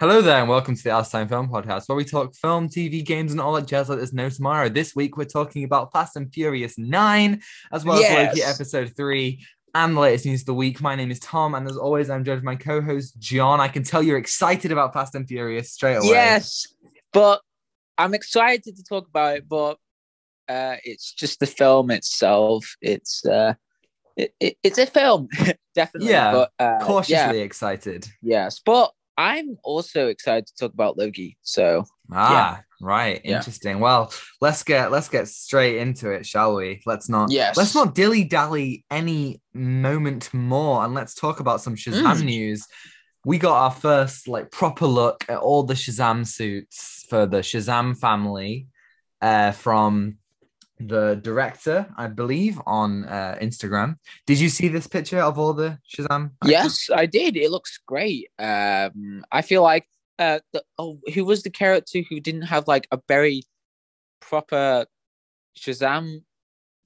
Hello there, and welcome to the Outatime Film Podcast, where we talk film, TV, games, and all that jazz like there's no tomorrow. This week, we're talking about Fast and Furious 9, as well Yes. as Loki Episode 3, and the latest news of the week. My name is Tom, and as always, I'm joined by my co host, John. I can tell you're excited about Fast and Furious straight away. Yes, but I'm excited to talk about it. But uh, it's just the film itself. It's uh, it, it, it's a film, definitely. Yeah, but, uh, Cautiously yeah, excited. yes, but I'm also excited to talk about Loki. So Ah, right. Yeah. Interesting. Well, let's get let's get straight into it, shall we? Let's not yes, Let's not dilly dally any moment more and let's talk about some Shazam Mm. news. We got our first like proper look at all the Shazam suits for the Shazam family uh, from the director, I believe, on uh, Instagram. Did you see this picture of all the Shazam? actors? Yes, I did. It looks great. Um, I feel like uh, the, oh, who was the character who didn't have like a very proper Shazam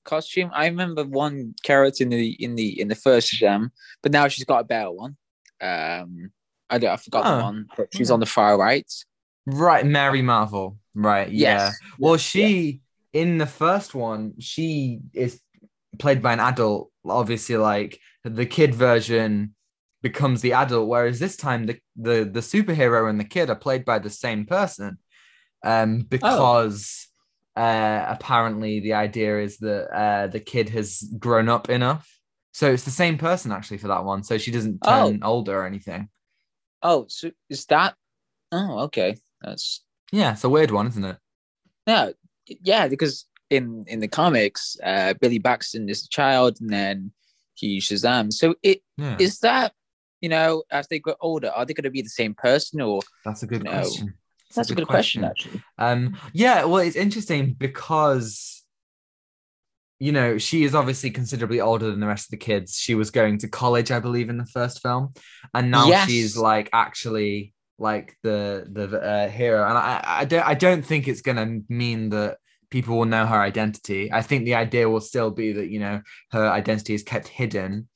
costume? I remember one character in the in the in the first Shazam, but now she's got a better one. Um, I don't, I forgot Oh, the one, but she's yeah. on the far right. Right, Mary Marvel. Right, yeah. Yes. Well, Yes, she in the first one, she is played by an adult. Obviously, like the kid version becomes the adult, whereas this time the the the superhero and the kid are played by the same person. Um, because uh, apparently the idea is that uh, the kid has grown up enough. So it's the same person actually for that one. So she doesn't Oh. turn older or anything. Oh, so is that? Oh, okay. That's Yeah, it's a weird one, isn't it? No, yeah, because in in the comics, uh, Billy Batson is a child, and then he Shazam. So it Yeah, is that you know as they grow older, are they going to be the same person, or that's a good No. question. that's a good question, actually. Um, yeah, well, it's interesting because you know she is obviously considerably older than the rest of the kids. She was going to college, I believe, in the first film, and now Yes. she's like actually like the the uh, hero. And I I don't I don't think it's gonna mean that people will know her identity. I think the idea will still be that you know her identity is kept hidden,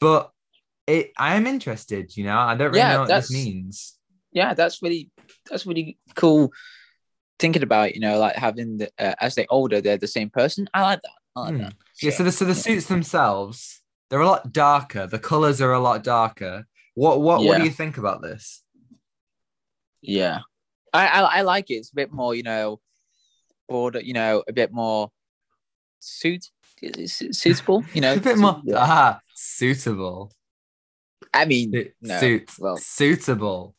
but it I am interested. You know, I don't really Yeah, know what this means. Yeah, that's really that's really cool. Thinking about you know like having the uh, as they older, they're the same person. I like that. I like Hmm. that. Yeah, so the so the yeah. suits themselves, they're a lot darker. The colors are a lot darker. What what what do you think about this? Yeah, I, I I like it. It's a bit more, you know, broader. You know, a bit more suit suitable. You know, a bit more Yeah. ah suitable. I mean, Su- no. Suit Well, suitable.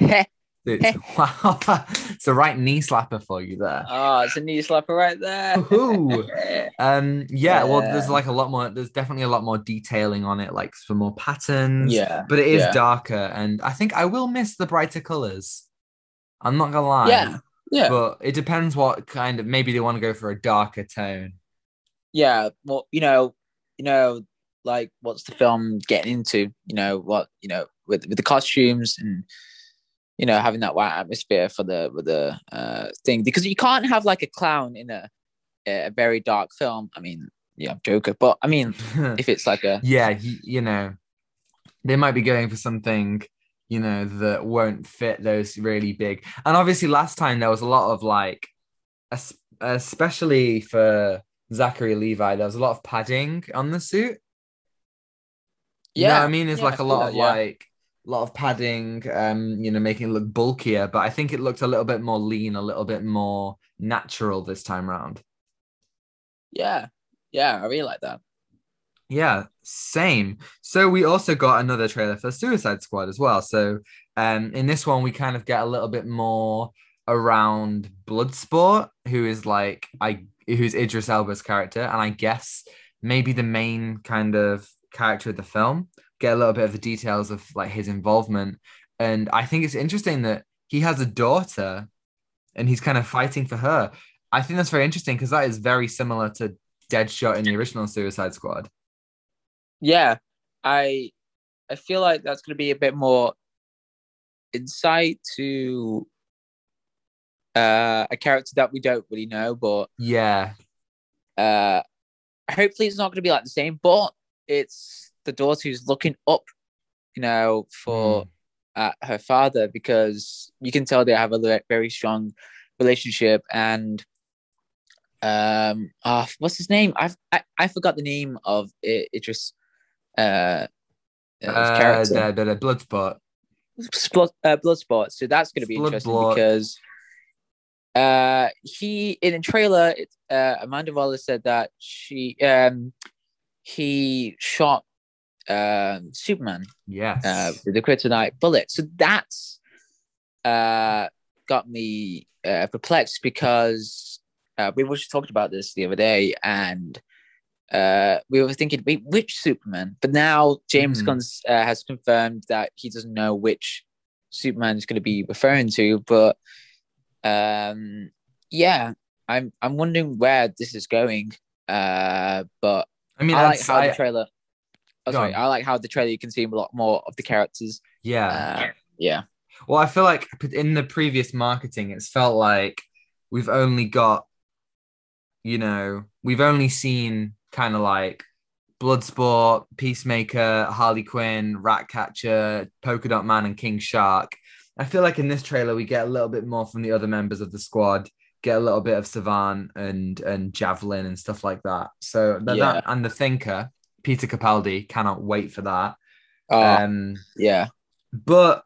Suit. wow, it's the right knee slapper for you there. Oh, it's a knee slapper right there. Um, yeah, well, there's like a lot more. There's definitely a lot more detailing on it, like for more patterns. yeah, but it is yeah. darker, and I think I will miss the brighter colors. I'm not gonna lie. yeah, yeah, but it depends what kind of maybe they want to go for a darker tone yeah. Well, you know, you know, like what's the film getting into? You know what? You know, with with the costumes and you know having that white atmosphere for the with the uh thing. Because you can't have like a clown in a a very dark film. I mean, yeah, Joker, but I mean, if it's like a yeah you, you know they might be going for something you know that won't fit those really big. And obviously last time there was a lot of like especially for zachary levi there was a lot of padding on the suit. You know yeah, what I mean, it's yeah, like a lot that, of yeah. like lot of padding, um, you know, making it look bulkier. But I think it looked a little bit more lean, a little bit more natural this time round. yeah, yeah. I really like that. Yeah, same. So we also got another trailer for Suicide Squad as well. So um in this one we kind of get a little bit more around Bloodsport, who is like I who's Idris Elba's character, and I guess maybe the main kind of character of the film. Get a little bit of the details of like his involvement. And I think it's interesting that he has a daughter and he's kind of fighting for her. I think that's very interesting because that is very similar to Deadshot in the original Suicide Squad. Yeah, I I feel like that's going to be a bit more insight to uh, a character that we don't really know, but Yeah, uh, hopefully it's not going to be like the same. But it's the daughter who's looking up, you know, for at her father because you can tell they have a very strong relationship and um uh, what's his name I've, i i forgot the name of it It uh, uh, Uh, character the, the, the Bloodsport. Spl- uh, Bloodsport. So that's going to be Blood interesting because uh, he in the trailer, uh, Amanda Waller said that she um he shot um Superman Yes. uh, with the kryptonite bullet. So that's uh got me uh, perplexed because uh, we were just talking about this the other day and. Uh, we were thinking, wait, which Superman? But now James Mhm. Gunn uh, has confirmed that he doesn't know which Superman is going to be referring to. But um, yeah, I'm I'm wondering where this is going. Uh, but I mean, I like how I- the trailer. Oh, sorry. I like how the trailer you can see a lot more of the characters. yeah. Uh, yeah, Well, I feel like in the previous marketing, it's felt like we've only got, you know, we've only seen kind of like Bloodsport, Peacemaker, Harley Quinn, Ratcatcher, Polka Dot Man, and King Shark. I feel like in this trailer we get a little bit more from the other members of the squad, get a little bit of Savant and and Javelin and stuff like that. So Yeah. that and the Thinker, Peter Capaldi, cannot wait for that. oh, Um, yeah, but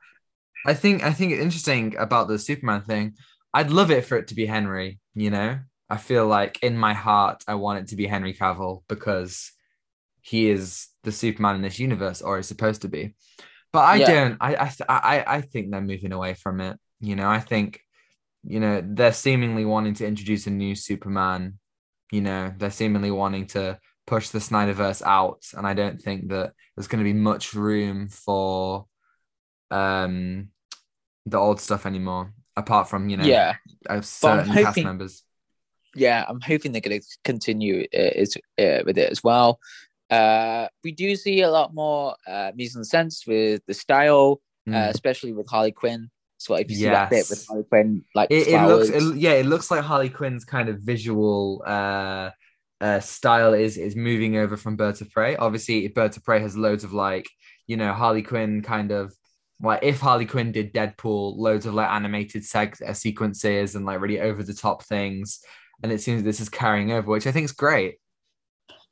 I think I think it's interesting about the Superman thing. I'd love it for it to be Henry, you know? I feel like in my heart I want it to be Henry Cavill because he is the Superman in this universe or is supposed to be. But I Yeah. don't I I th- I I think they're moving away from it. You know, I think you know, they're seemingly wanting to introduce a new Superman. You know, they're seemingly wanting to push the Snyderverse out and I don't think that there's going to be much room for um the old stuff anymore apart from you know yeah, certain cast members yeah. I'm hoping they're going to continue uh, is, uh, with it as well. Uh, we do see a lot more uh, mise en scène with the style, Mm. uh, especially with Harley Quinn. So if you see that bit with Harley Quinn, like it, it looks it, yeah it looks like harley quinn's kind of visual uh uh style is is moving over from birds of prey. Obviously birds of prey has loads of like you know harley quinn kind of like if harley quinn did deadpool loads of like animated seg- uh, sequences and like really over the top things. And it seems this is carrying over which i think is great.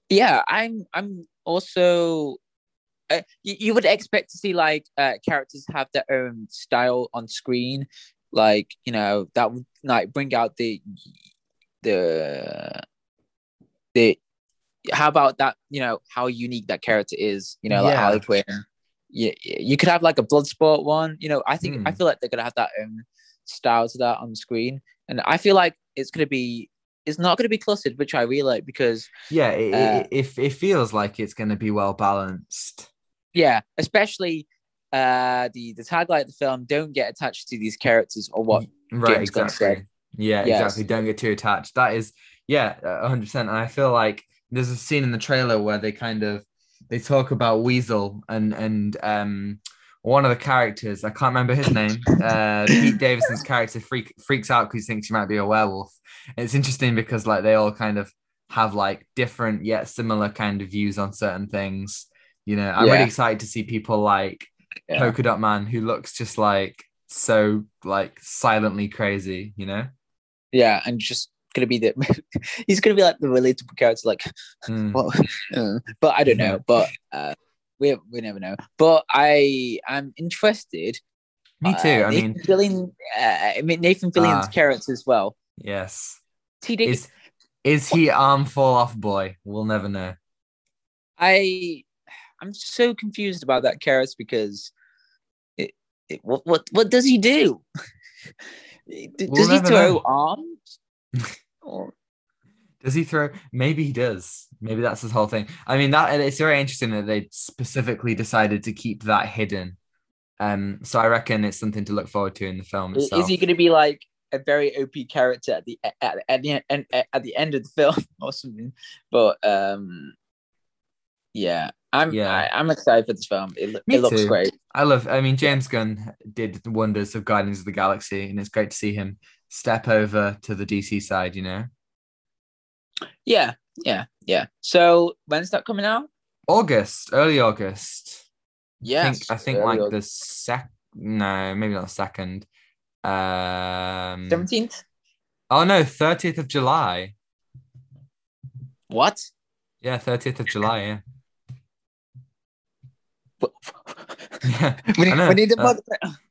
Yeah i'm i'm also uh, you, you would expect to see like uh, characters have their own style on screen. Like you know that would like bring out the the the how about that you know how unique that character is you know like Yeah. harley quinn. Yeah you could have like a blood bloodsport one you know i think i Hmm. feel like they're gonna have that own style to that on the screen. And i feel like it's gonna be it's not gonna be clustered which i really like because yeah it, Uh, it, it, it feels like it's going to be well balanced. Yeah, especially uh the the tagline of the film don't get attached to these characters or what right James exactly. Yeah Yes. exactly. Don't get too attached. That is yeah a 100% and i feel like there's a scene in the trailer where they kind of they talk about weasel and and um one of the characters i can't remember his name uh pete davidson's character freak, freaks out because he thinks he might be a werewolf and it's interesting because like they all kind of have like different yet similar kind of views on certain things you know i'm Yeah. really excited to see people like Yeah. polka dot man who looks just like so like silently crazy you know Yeah, and just gonna be the he's gonna be like the relatable character, like Mm. well, uh, but I don't know, but uh we we never know. But I I'm interested. me too uh, i Nathan mean Fillion, uh, I mean Nathan Fillion's Ah. character as well. yes TDK, is is he arm fall off boy we'll never know I I'm so confused about that character because it, it what what what does he do? D- We'll does he throw know. arms? or Does he throw? Maybe he does. Maybe that's his whole thing. I mean, that it's very interesting that they specifically decided to keep that hidden. Um, so I reckon it's something to look forward to in the film is, itself. is he going to be like a very OP character at the at, at the end at the end of the film or something? But um, yeah, I'm Yeah. I, I'm excited for this film. It, it looks too. great. I love. I mean, James Gunn did wonders of Guardians of the Galaxy, and it's great to see him step over to the DC side. You know, Yeah, yeah, yeah. So when's that coming out? August, early August. I think, I think like August. the sec no, maybe not the second. Um, Seventeenth. oh no, thirtieth of July. What? Yeah, thirtieth of July. Yeah. Yeah, we, need, I we need the Uh, mother.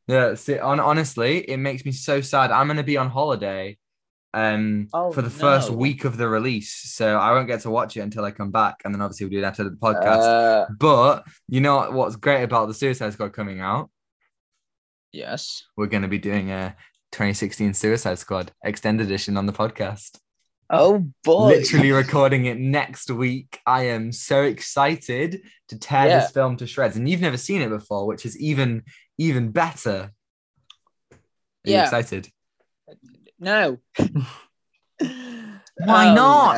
Yeah. See, on, honestly, it makes me so sad. I'm gonna be on holiday, um, Oh, for the first week of the release, so I won't get to watch it until I come back, and then obviously we'll do it after the podcast. Uh, but you know what's great about the Suicide Squad coming out? yes. We're gonna be doing a 2016 Suicide Squad extended edition on the podcast. Oh boy. literally recording it next week. I am so excited to tear Yeah. this film to shreds. And you've never seen it before, which is even even better. Are you Yeah. excited? No. Why Oh, not?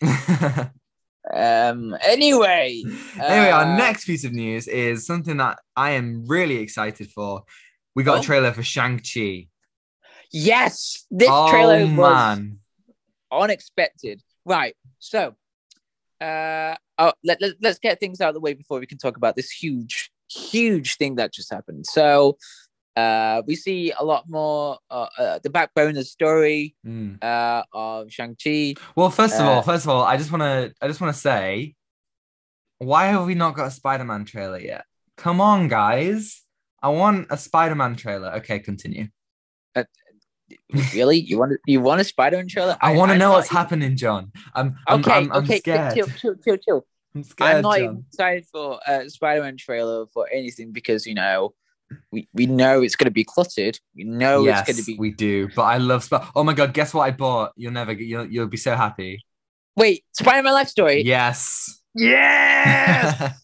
no. Um. Anyway. anyway, our uh, next piece of news is something that I am really excited for. We got Oh. a trailer for Shang-Chi. Yes, this oh trailer was man. unexpected. Right. So, uh, oh, let, let, let's get things out of the way before we can talk about this huge, huge thing that just happened. So, uh, we see a lot more, uh, uh the backbone of the story, Mm. uh, of Shang-Chi. Well, first of Uh, all, first of all, I just want to, I just want to say, why have we not got a Spider-Man trailer yet? Come on, guys! I want a Spider-Man trailer. Okay, continue. Really? You want you want a Spider-Man trailer? I, want to know what's even- happening, John. I'm, I'm, Okay, I'm, I'm okay, scared. chill, chill, chill, chill. I'm scared, I'm not John. excited for uh, a Spider-Man trailer for anything because you know we, we know it's going to be cluttered. We know yes, it's going to be. we do. But I love Spider. Oh my god! Guess what I bought? You'll never. get- You'll, you'll be so happy. Wait, Spider-Man Life Story. Yes. Yes.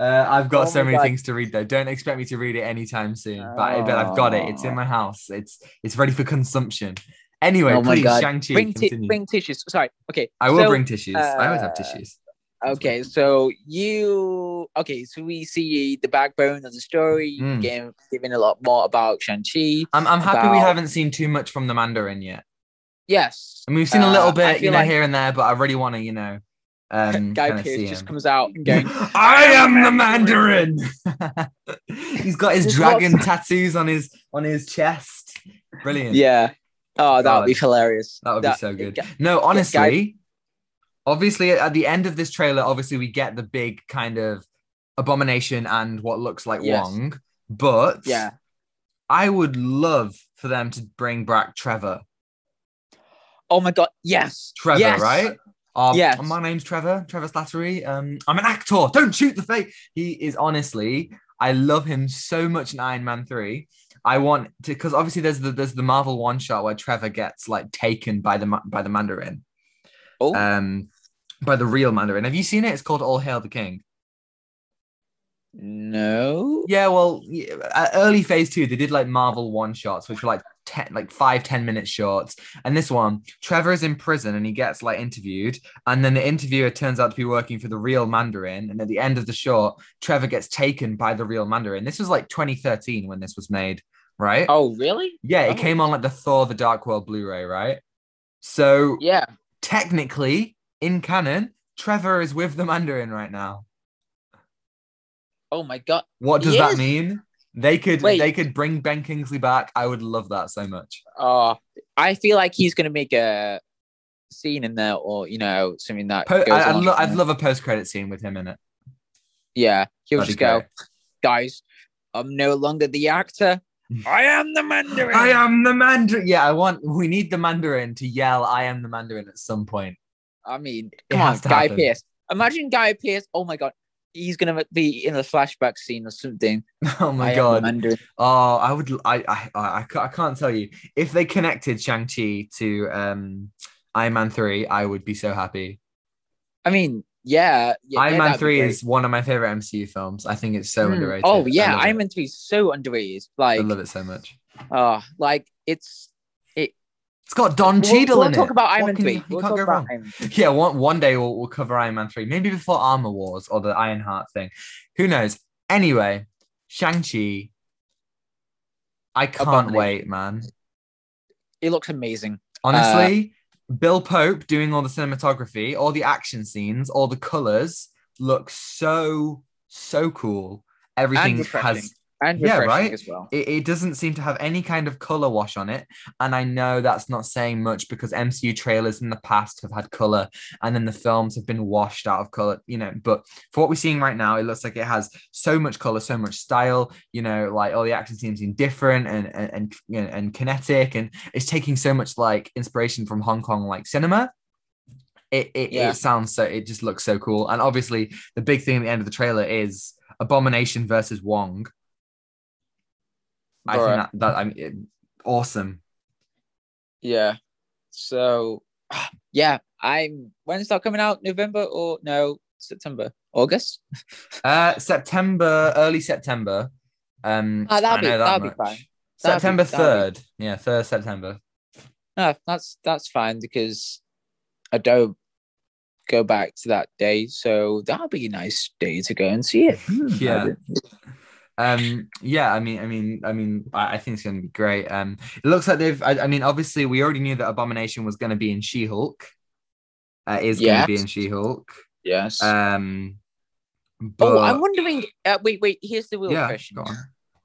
Uh, I've got Oh so many God. things to read though. Don't expect me to read it anytime soon. But, I, but I've got it. It's in my house. It's it's ready for consumption. Anyway, Oh please, Shang Chi, bring, continue. bring tissues. Sorry. Okay. I will so, bring tissues. I always have uh, tissues. Okay, so you okay? So we see the backbone of the story, Mm. getting given a lot more about Shang Chi. I'm I'm happy we haven't seen too much from the Mandarin yet. Yes, I mean, we've seen a Uh, little bit, you know, like- here and there, but I really want to, you know, um, Guy Pearce just comes out and going, I am the Mandarin. He's got his dragon tattoos on his on his chest. Brilliant. "Yeah, oh, that would be hilarious. That would be so good. No, honestly, guy- obviously at the end of this trailer, obviously we get the big kind of abomination and what looks like Yes. Wong, but Yeah. I would love for them to bring back Trevor. Oh my god, yes, Trevor, yes. right? Um, Yes. My name's Trevor, Trevor Slattery. Um, I'm an actor. Don't shoot the fake. He is honestly, I love him so much in Iron Man 3. I want to because obviously there's the there's the Marvel one shot where Trevor gets like taken by the by the Mandarin. Oh, Um by the real Mandarin. Have you seen it? It's called All Hail the King. no. Yeah, well, yeah, early phase two, they did like Marvel one shots, which were like 10, like five, ten 10 minute shorts. And this one, Trevor is in prison and he gets like interviewed. And then the interviewer turns out to be working for the real Mandarin. And at the end of the short, Trevor gets taken by the real Mandarin. This was like 2013 when this was made, right? Oh, really? yeah, it oh. came on like the Thor the Dark World Blu ray, right? So Yeah. technically, in canon, Trevor is with the Mandarin right now. Oh my god. What does that mean? They could Wait. they could bring Ben Kingsley back. I would love that so much. Oh, I feel like he's gonna make a scene in there, or you know, something that. Po- goes I, I'd, lo- love a post credit scene with him in it. Yeah, he'll That'd just go, guys. I'm no longer the actor. I am the Mandarin. I am the Mandarin. Yeah, I want. We need the Mandarin to yell, "I am the Mandarin" at some point. I mean, come on, Guy happen. Pearce. Imagine Guy Pearce. Oh my god, he's gonna be in a flashback scene or something. Oh my I god. Oh, I would. I, I I I ca- I can't tell you if they connected Shang Chi to um Iron Man three. I would be so happy. I mean, yeah. yeah Iron yeah, Man three is one of my favorite MCU films. I think it's so Hmm. underrated. Oh yeah, Iron it. Man three is so underrated. Like I love it so much. oh, like it's. It's got Don we'll, Cheadle we'll in talk about Iron Man three. you- you we'll can't go wrong. Yeah, one one day we'll, we'll cover Iron Man 3, maybe before Armor Wars or the Iron Heart thing. Who knows? Anyway, Shang-Chi. I can't wait, man. It looks amazing. Honestly, uh, Bill Pope doing all the cinematography, all the action scenes, all the colors look so, so cool. everything has and Yeah, right? as well. it, it doesn't seem to have any kind of color wash on it and i know that's not saying much because mcu trailers in the past have had color and then the films have been washed out of color you know but for what we're seeing right now it looks like it has so much color so much style you know like all the action scenes seem different and and and, you know, and kinetic and it's taking so much like inspiration from hong kong like cinema it, it, Yeah. it sounds so it just looks so cool and obviously the big thing at the end of the trailer is abomination versus wong I think Bruh. that, that I'm it, awesome. Yeah. So, yeah, I'm. When's that coming out? November or no? September, August? Uh, September, early September. Um, Ah, that'll be- that that'll be fine. That'll September third. Yeah, third September. No, that's that's fine because I don't go back to that day, so that'll be a nice day to go and see it. Hmm, Yeah. That'll be- Um, yeah, I mean, I mean, I mean, I, I think it's gonna be great. Um, it looks like they've. I, I mean, obviously, we already knew that Abomination was gonna be in She Hulk. Uh, is gonna be in She Hulk. Yes. Um, but oh, I'm wondering. Uh, wait, wait. Here's the real yeah, question: go on.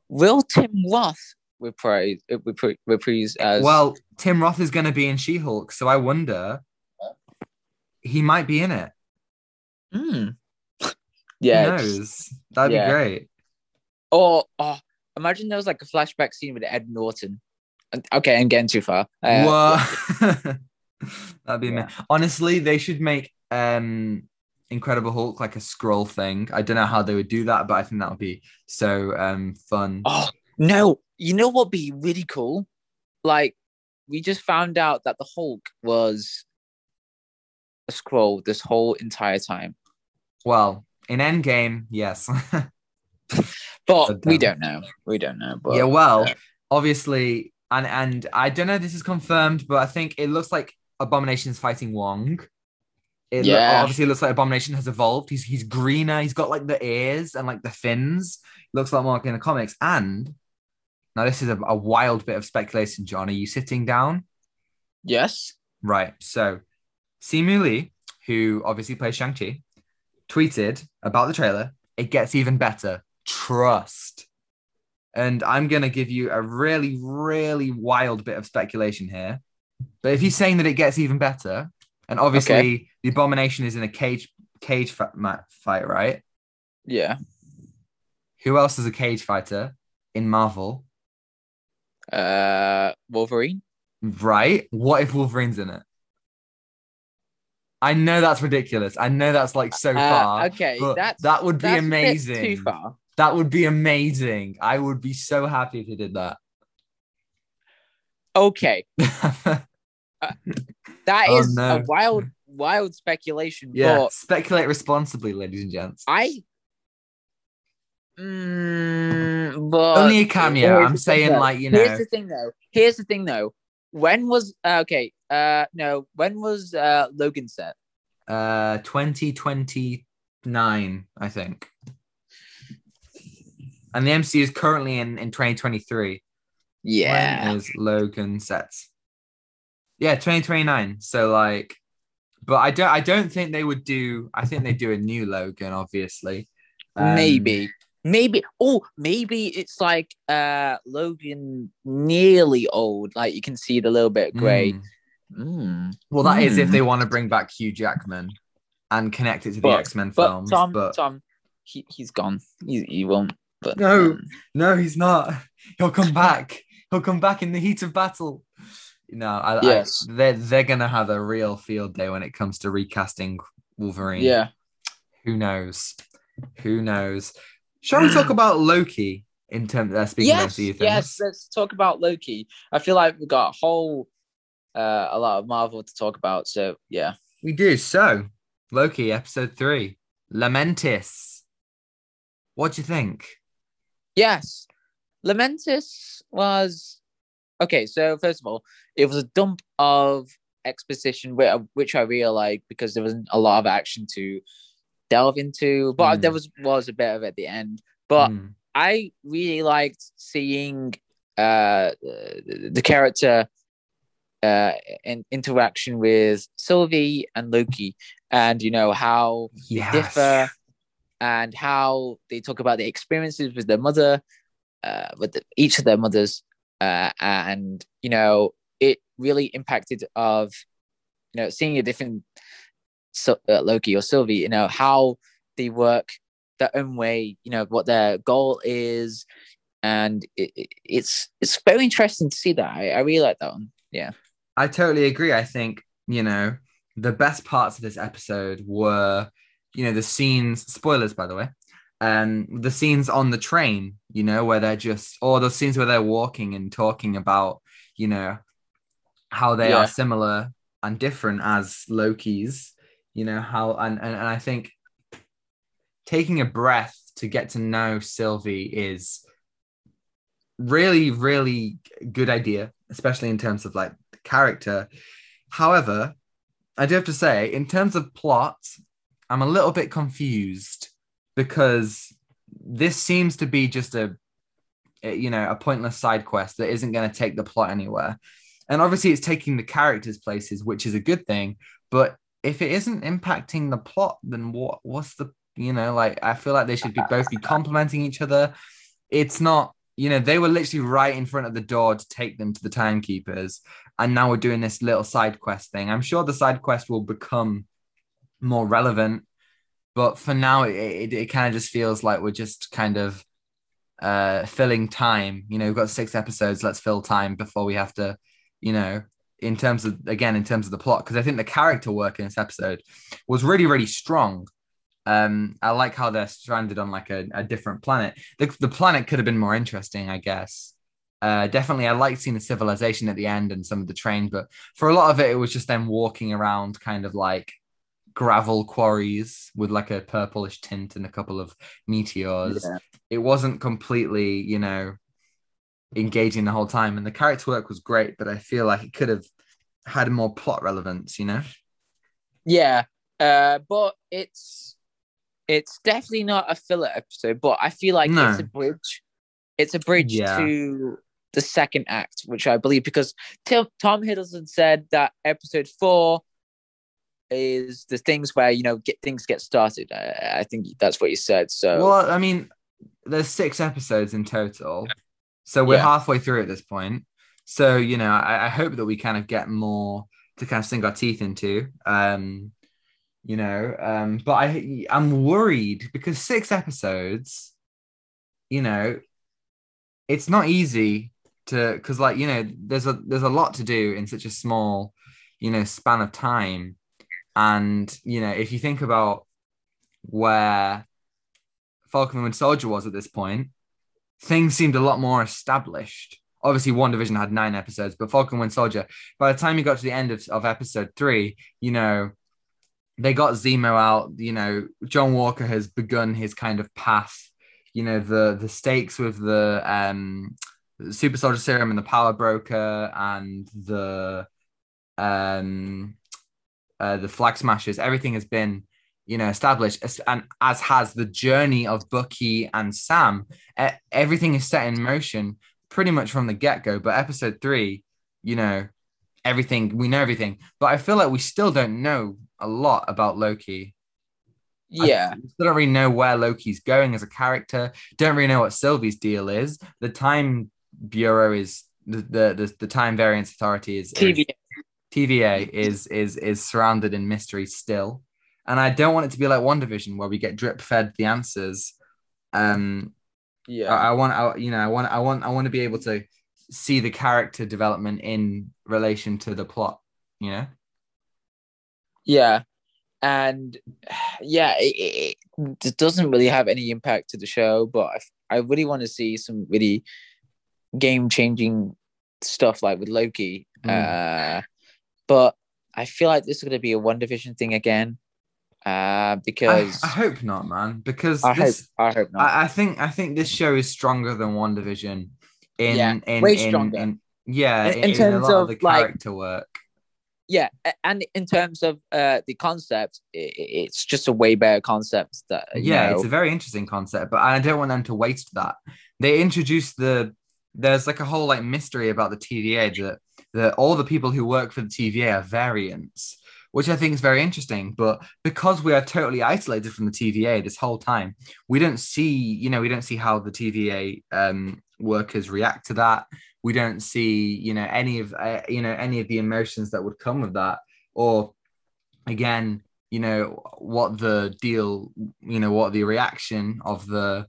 Will Tim Roth reprise uh, repri- reprise as? Well, Tim Roth is gonna be in She Hulk, so I wonder he might be in it. Who yeah. just- knows? That'd yeah. be great. Or oh, imagine there was like a flashback scene with Ed Norton. And- Okay, I'm getting too far. Uh, what? That'd be Yeah. amazing. Honestly, they should make um Incredible Hulk like a scroll thing. I don't know how they would do that, but I think that would be so um fun. Oh no! You know what'd be really cool? Like we just found out that the Hulk was a scroll this whole entire time, Well, in Endgame, yes. but we um, don't know. We don't know. But yeah, well, obviously, and and I don't know if this is confirmed, but I think it looks like Abomination's fighting Wong. It Yeah. obviously looks like Abomination has evolved. He's he's greener. He's got like the ears and like the fins. Looks like more like in the comics. And now this is a, a wild bit of speculation. John, are you sitting down? yes. Right. So, Simu Liu, who obviously plays Shang Chi, tweeted about the trailer. It gets even better. Trust. And I'm gonna give you a really, really wild bit of speculation here. But if he's saying that it gets even better, and obviously Okay. the abomination is in a cage cage fight, right? Yeah. Who else is a cage fighter in Marvel? Uh, Wolverine. Right? What if Wolverine's in it? I know that's ridiculous. I know that's like so Uh, far. okay, but that's that would be that's a bit amazing. Too far. That would be amazing. I would be so happy if you did that. Okay, that Oh, is no. a wild, wild speculation. yeah. But Speculate responsibly, ladies and gents. I. Mm, but Only a cameo. I'm saying, though. like, you know. Here's the thing, though. Here's the thing, though. When was uh, okay? Uh, no. When was uh Logan set? Uh 2029, I think. And the MCU is currently in, in 2023. Yeah. When is Logan sets? Yeah, 2029. So like, but I don't I don't think they would do I think they do a new Logan, obviously. Um, maybe. Maybe. Oh, maybe it's like uh Logan nearly old. Like you can see the little bit gray. mm. Mm. Well, that is if Hmm. they want to bring back Hugh Jackman and connect it to the X Men films. Tom, but Tom, he he's gone. He he won't. But No. um, no, he's not. He'll come back. He'll come back in the heat of battle. No, I, Yes. I, they're they're gonna have a real field day when it comes to recasting Wolverine. yeah. Who knows? Who knows? Shall we talk about Loki in terms of speaking of Yes. MCU things? Yes. Let's talk about Loki. I feel like we've got a whole uh a lot of Marvel to talk about. So yeah. We do. So, Loki, episode three, Lamentis. What do you think? Yes. Lamentis was okay. So first of all, it was a dump of exposition, whi- which I really like because there wasn't a lot of action to delve into, but Mm. there was was a bit of at the end. But Hmm. I really liked seeing uh the, character uh in interaction with Sylvie and Loki, and you know how yes. differ and how they talk about the experiences with their mother, uh, with the, each of their mothers, uh, and you know it really impacted of you know seeing a different so, uh, Loki or Sylvie, you know how they work their own way, you know what their goal is, and it, it, it's it's very interesting to see that. I, I really like that one. Yeah, I totally agree. I think you know the best parts of this episode were you know the scenes spoilers by the way um the scenes on the train you know where they're just or those scenes where they're walking and talking about you know how they Yeah. are similar and different as loki's you know how and, and and i think taking a breath to get to know sylvie is really really good idea especially in terms of like the character however i do have to say in terms of plot i'm a little bit confused because this seems to be just a, you know a pointless side quest that isn't going to take the plot anywhere. And obviously it's taking the characters places which is a good thing but if it isn't impacting the plot then what what's the you know like i feel like they should be both be complementing each other. It's not you know they were literally right in front of the door to take them to the timekeepers and now we're doing this little side quest thing. I'm sure the side quest will become more relevant. But for now it, it, it kind of just feels like we're just kind of uh filling time. You know we've got six episodes let's fill time before we have to you know in terms of again in terms of the plot. Because i think the character work in this episode was really really strong. Um i like how they're stranded on like a, a different planet. The, the planet could have been more interesting i guess. Uh definitely i like seeing the civilization at the end and some of the trains but for a lot of it it was just them walking around kind of like gravel quarries with like a purplish tint and a couple of meteors Yeah. it wasn't completely you know engaging the whole time and the character work was great but i feel like it could have had more plot relevance you know yeah. Uh, but it's it's definitely not a filler episode. But I feel like No. it's a bridge. It's a bridge Yeah. to the second act, which I believe because Tim, Tom Hiddleston said that episode four is the things where you know get things get started. I, I think that's what you said. So well i mean there's six episodes in total so we're Yeah. halfway through at this point so you know I, I hope that we kind of get more to kind of sink our teeth into um you know um but i i'm worried because six episodes you know it's not easy to because like you know there's a there's a lot to do in such a small you know span of time and you know if you think about where falcon and soldier was at this point things seemed a lot more established. Obviously WandaVision had nine episodes but falcon and soldier by the time you got to the end of, of episode three you know they got zemo out you know john walker has begun his kind of path. You know the the stakes with the um super soldier serum and the power broker and the um uh the flag smashers everything has been you know established as- and as has the journey of bucky and sam E- everything is set in motion pretty much from the get-go but episode three you know everything we know everything but i feel like we still don't know a lot about loki I yeah, still don't really know where Loki's going as a character. Don't really know what Sylvie's deal is. The Time Bureau is the the the, the Time Variance Authority is, is TV. TVA is is is surrounded in mystery still, and I don't want it to be like WandaVision where we get drip fed the answers. Um, Yeah, I, I want I, you know I want I want I want to be able to see the character development in relation to the plot. You know. Yeah, and yeah, it, it, it doesn't really have any impact to the show, but I, I really want to see some really game changing stuff like with Loki. Uh, but I feel like this is going to be a WandaVision thing again, uh, because I hope not, man. Because I, this, hope I hope not. I, I think I think this show is stronger than WandaVision. In Yeah, in, way in, stronger. in- yeah, In- in, in terms a lot of, the like- character work. yeah, and in terms of uh, the concept, i i- it's just a way better concept. That you Yeah, know, it's a very interesting concept, but I don't want them to waste that. They introduced the there's like a whole like mystery about the TVA that that all the people who work for the TVA are variants, which I think is very interesting. But because we are totally isolated from the TVA this whole time, we don't see, you know, we don't see how the TVA um, workers react to that. We don't see, you know, any of, uh, you know, any of the emotions that would come with that, or again, you know, what the deal, you know, what the reaction of the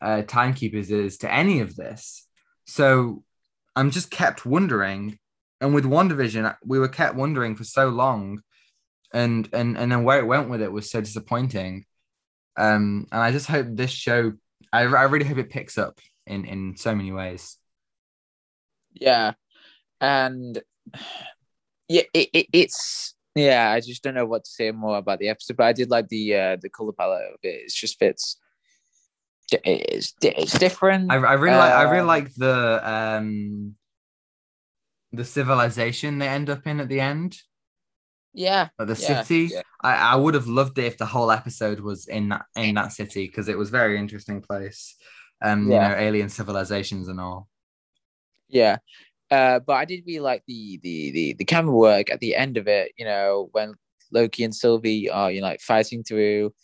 uh, timekeepers is to any of this. So I'm just kept wondering and with WandaVision, we were kept wondering for so long, and and and then where it went with it was so disappointing. Um, and I just hope this show, I, I really hope it picks up in in so many ways. Yeah, and yeah, it, it, it's yeah. I just don't know what to say more about the episode, but I did like the uh, the color palette of it. It just fits. It's it's different. I, I really uh, like I really uh, like the um the civilization they end up in at the end. Yeah. Or the yeah, city. Yeah. I, I would have loved it if the whole episode was in that in that city because it was very interesting place. Um, yeah. you know, alien civilizations and all. Yeah. Uh, but I did really like the the the the camera work at the end of it. You know, when Loki and Sylvie are you know like fighting through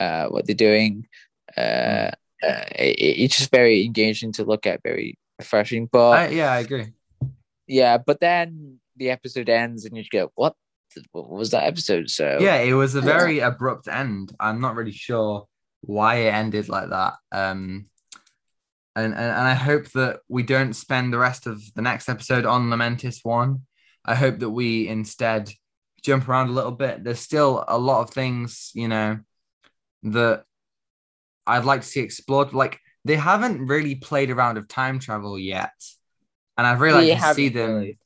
uh, what they're doing. Uh, mm. Uh, it, it's just very engaging to look at, very refreshing. But I, yeah, I agree yeah, but then the episode ends and you go, what? What was that episode? So yeah, it was a very yeah. abrupt end. I'm not really sure why it ended like that. Um, and, and and I hope that we don't spend the rest of the next episode on Lamentis one. I hope that we instead jump around a little bit. There's still a lot of things, you know, that I'd like to see explored. Like they haven't really played around of time travel yet and I'd really like to see them. Really.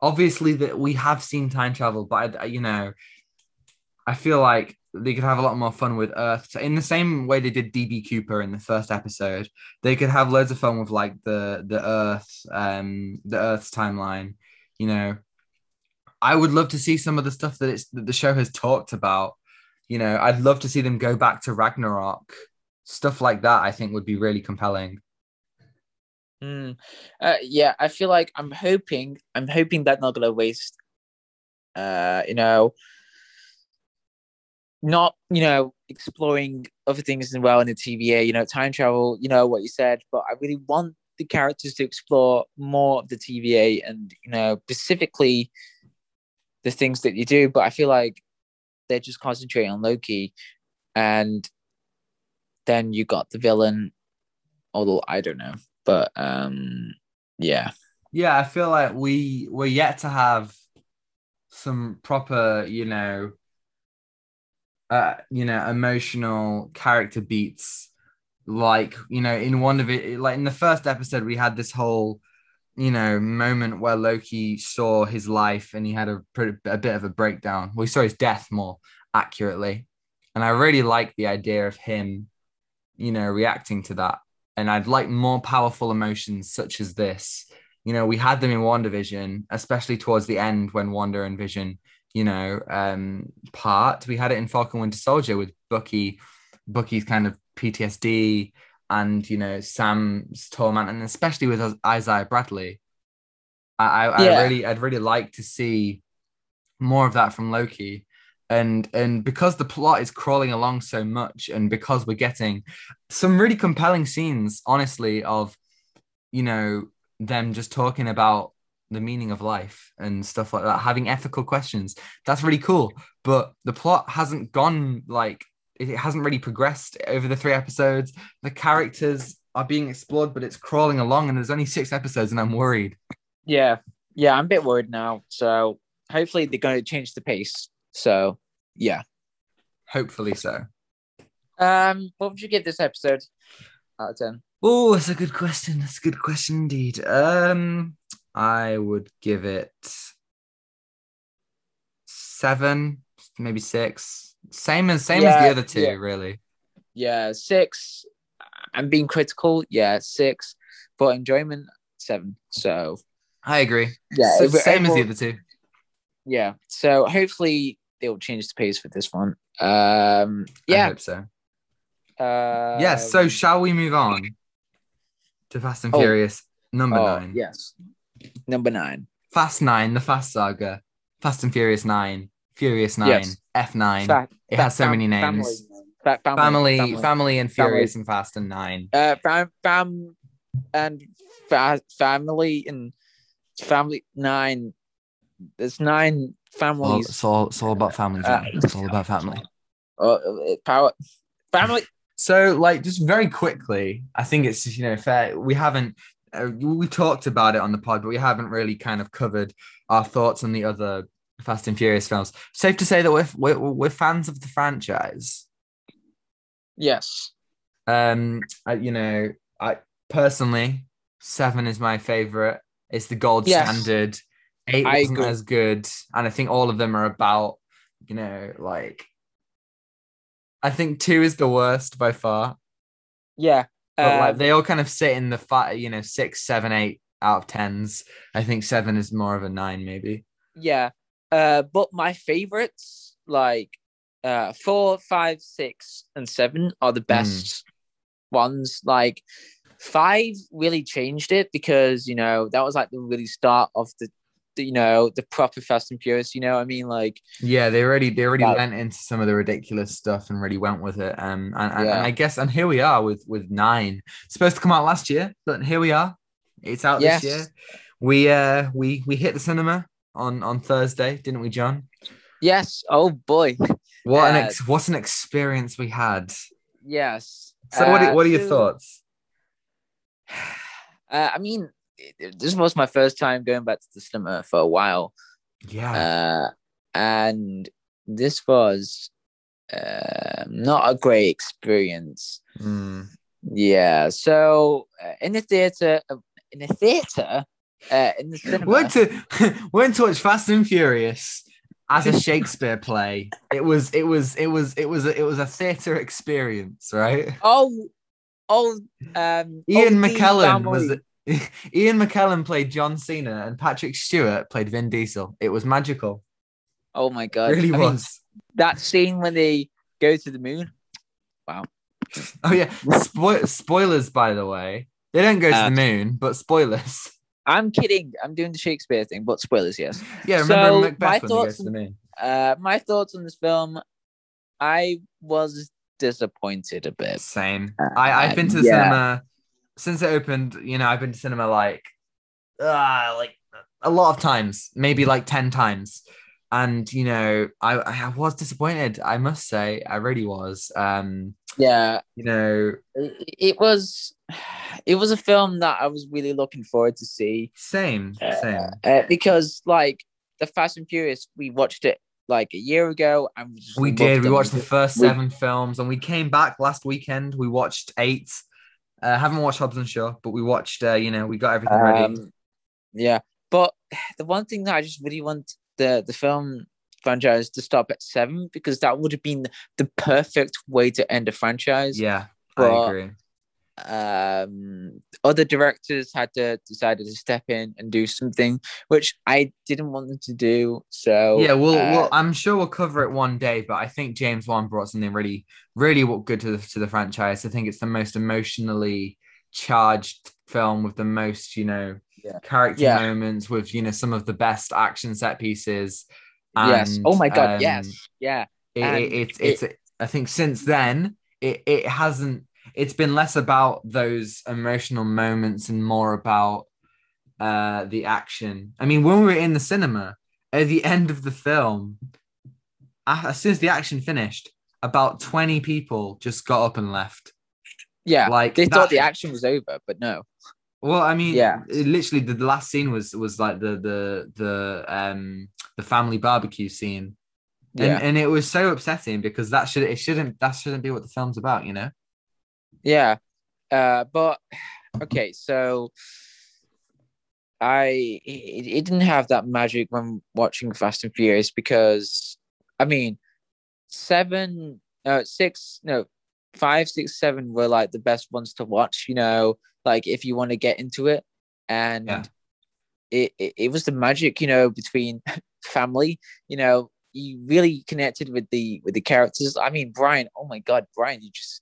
Obviously, that we have seen time travel, but I, you know, I feel like they could have a lot more fun with Earth. So in the same way they did DB Cooper in the first episode, they could have loads of fun with like the the Earth, um, the Earth's timeline. You know, I would love to see some of the stuff that it's that the show has talked about. You know, I'd love to see them go back to Ragnarok. Stuff like that, I think, would be really compelling. Mm. Uh, yeah, I feel like I'm hoping I'm hoping that not gonna waste. Uh, you know, not you know exploring other things as well in the TVA. You know, time travel. You know what you said, but I really want the characters to explore more of the TVA and you know specifically the things that you do. But I feel like they're just concentrating on Loki, and then you got the villain. Although I don't know. But um, yeah, yeah, I feel like we we're yet to have some proper, you know, uh, you know, emotional character beats. Like you know, in one of it, like in the first episode, we had this whole you know moment where Loki saw his life and he had a pretty, a bit of a breakdown. Well, saw his death more accurately, and I really like the idea of him, you know, reacting to that and I'd like more powerful emotions such as this. You know, we had them in WandaVision, especially towards the end when Wanda and Vision, you know, um, part. We had it in Falcon Winter Soldier with Bucky, Bucky's kind of PTSD, and you know Sam's torment, and especially with Isaiah Bradley. I, I, yeah. I really, I'd really like to see more of that from Loki and and because the plot is crawling along so much and because we're getting some really compelling scenes honestly of you know them just talking about the meaning of life and stuff like that having ethical questions. That's really cool but the plot hasn't gone like it hasn't really progressed over the three episodes. The characters are being explored but it's crawling along and there's only six episodes and i'm worried. Yeah. Yeah i'm a bit worried now. So hopefully they're going to change the pace so yeah, hopefully so. Um, what would you give this episode out of ten? Oh, that's a good question. That's a good question indeed. Um, I would give it seven, maybe six. Same as same yeah, as the other two, yeah. really. Yeah, six. I'm being critical. Yeah, six. But enjoyment, seven. So I agree. Yeah, so same as the other two. Yeah. So hopefully they'll change the pace for this one. Um, yeah, I hope so. Uh, yes. Yeah, so shall we move on to Fast and oh, Furious number oh, nine? Yes, number nine. Fast Nine, the Fast Saga, Fast and Furious Nine, Furious Nine, Yes. F9. Fa- it fa- has so fam- many family, names. Fa- Family, family, family, and Furious and Fast and Nine. uh, fam, fam, and fa- family and family nine. There's nine families. it's all it's all about family. Uh, It's all about family. Uh, uh, power, family. So, like, just very quickly, I think it's you know fair. We haven't uh, we talked about it on the pod, but we haven't really kind of covered our thoughts on the other Fast and Furious films. Safe to say that we're we're, we're fans of the franchise. Yes. Um, I, you know, I personally seven is my favorite. It's the gold Yes. standard. Eight I wasn't agree. as good, and I think all of them are about you know like. I think two is the worst by far. Yeah. but like um, they all kind of sit in the five, you know, six, seven, eight out of tens. I think seven is more of a nine, maybe. Yeah. Uh, but my favorites, like uh, four, five, six, and seven, are the best ones. Like five really changed it because you know that was like the really start of the you know the proper Fast and Furious. You know, what I mean, like Yeah, they already they already Yeah. went into some of the ridiculous stuff and really went with it. Um, and, and, Yeah. and I guess and here we are with with nine. It's supposed to come out last year, but here we are. It's out Yes. this year. We uh we we hit the cinema on on Thursday, didn't we, John? yes, oh boy, What an Uh, ex- what an experience we had. yes. So what are, Uh, what are your so- thoughts? Uh, I mean, this was my first time going back to the cinema for a while. Yeah. uh, and this was uh, not a great experience. Mm. Yeah, so uh, in the theater, uh, in the theater, uh, in the cinema, went to went to watch Fast and Furious as a Shakespeare play. It was it was it was it was a, it was a theater experience, right? oh, oh, um, Ian oh, McKellen was. Ian McKellen played John Cena and Patrick Stewart played Vin Diesel. It was magical. Oh my god, It really I mean, was. that scene when they go to the moon. Wow. Oh yeah. Spo- spoilers, by the way. They don't go to Uh, the moon, but spoilers. I'm kidding. I'm doing the Shakespeare thing, but spoilers, yes. Yeah, remember So, Macbeth my when they go thoughts- to the moon. Uh, my thoughts on this film, I was disappointed a bit. Same. I, I've been to the yeah. cinema since it opened. You know, I've been to cinema like, uh, like a lot of times, maybe like ten times, and you know, I I was disappointed. I must say, I really was. Um, Yeah, you know, it, was it was a film that I was really looking forward to see same, Uh, same. uh, because like the Fast and Furious, we watched it like a year ago and we, just We did. We watched the first we- seven films, and we came back last weekend. We watched eight. Uh, haven't watched Hobbs and Shaw, but we watched. Uh, you know, we got everything ready. Um, yeah, but the one thing that I just really want the the film franchise to stop at seven because that would have been the perfect way to end a franchise. Yeah, but- I agree. Um other directors had to decided to step in and do something which i didn't want them to do so yeah, we'll, uh, we'll I'm sure we'll cover it one day, but I think James Wan brought something really, really what good to the to the franchise. I think it's the most emotionally charged film with the most, you know, Yeah. character Yeah. moments with you know some of the best action set pieces. yes oh my god um, yes yeah it, it, it's it's I think since then it it hasn't it's been less about those emotional moments and more about uh the action. I mean, when we were in the cinema at the end of the film, as soon as the action finished, about 20 people just got up and left. yeah Like they thought the action was over but no Well, I mean, Yeah. it literally the, the last scene was was like the the the um the family barbecue scene. And, yeah and it was so upsetting because that should it shouldn't that shouldn't be what the film's about, you know? Yeah. Uh but okay so i it, it didn't have that magic when watching fast and furious because i mean seven no six no five six seven were like the best ones to watch you know like if you want to get into it. And Yeah. it, it it was the magic you know between family you know you really connected with the with the characters. I mean brian oh my god brian you just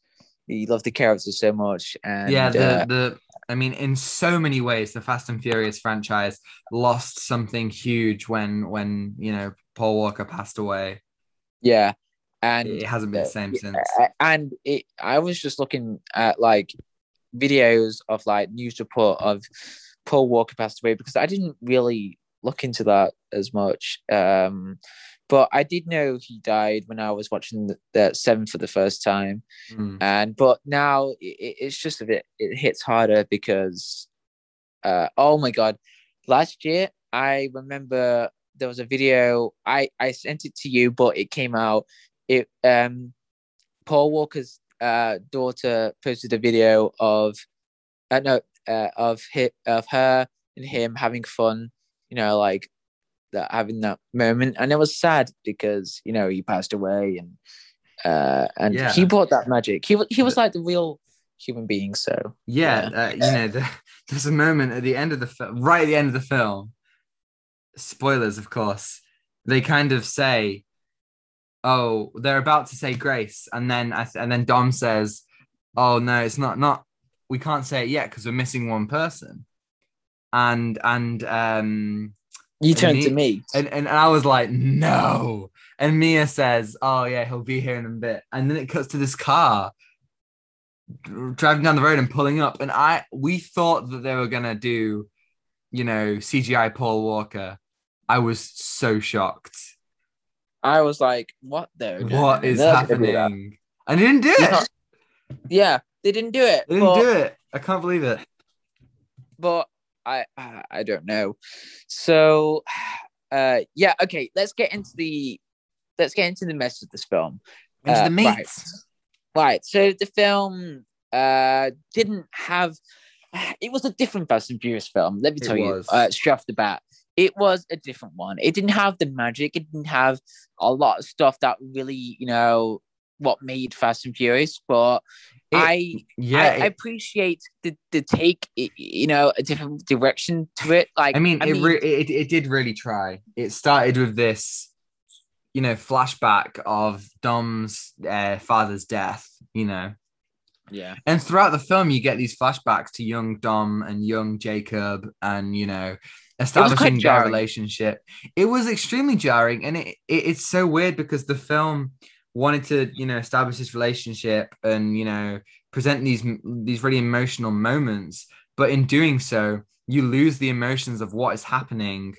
you love the characters so much and yeah, the uh, the I mean, in so many ways, the Fast and Furious franchise lost something huge when when you know Paul Walker passed away. Yeah, and It hasn't been the uh, same yeah, since. uh, and it i was just looking at like videos of like news report of paul walker passed away because i didn't really look into that as much um but i did know he died when i was watching the, the seven for the first time. Mm. and but now it, it's just a bit it hits harder because uh oh my god. Last year i remember there was a video i i sent it to you but it came out. It um paul walker's uh daughter posted a video of uh, no uh, of hit of her and him having fun you know like that having that moment and it was sad because you know he passed away and uh and Yeah. he brought that magic he, he was like the real human being so Yeah, uh, you know, the, there's a moment at the end of the film, right at the end of the film. Spoilers, of course. They kind of say, "Oh, they're about to say grace," and then I th- and then Dom says, "Oh no, it's not. Not we can't say it yet because we're missing one person." And and um you turned he- to me and and I was like, "No." And Mia says, "Oh yeah, he'll be here in a bit," and then it cuts to this car driving down the road and pulling up. And i we thought that they were gonna do you know cgi paul walker. I was so shocked. I was like what the what is They're gonna do that. happening? And they didn't do it. yeah they didn't do it they didn't but, do it. I can't believe it. But i I don't know so uh yeah okay let's get into the let's get into the mess of this film into Uh, the meat right. Right. So the film uh didn't have it was a different Fast and Furious film. Let me tell you, uh, straight off the bat, it was a different one. It didn't have the magic. It didn't have a lot of stuff that really, you know, what made Fast and Furious. But It- I, yeah I, I appreciate the the take, you know, a different direction to it. Like, I mean, it, re- it it did really try. It started with this, you know, flashback of Dom's uh, father's death. You know, yeah, and throughout the film, you get these flashbacks to young Dom and young Jacob, and you know, establishing their relationship. It was extremely jarring, and it, it it's so weird because the film wanted to, you know, establish this relationship and you know present these these really emotional moments, but in doing so, you lose the emotions of what is happening.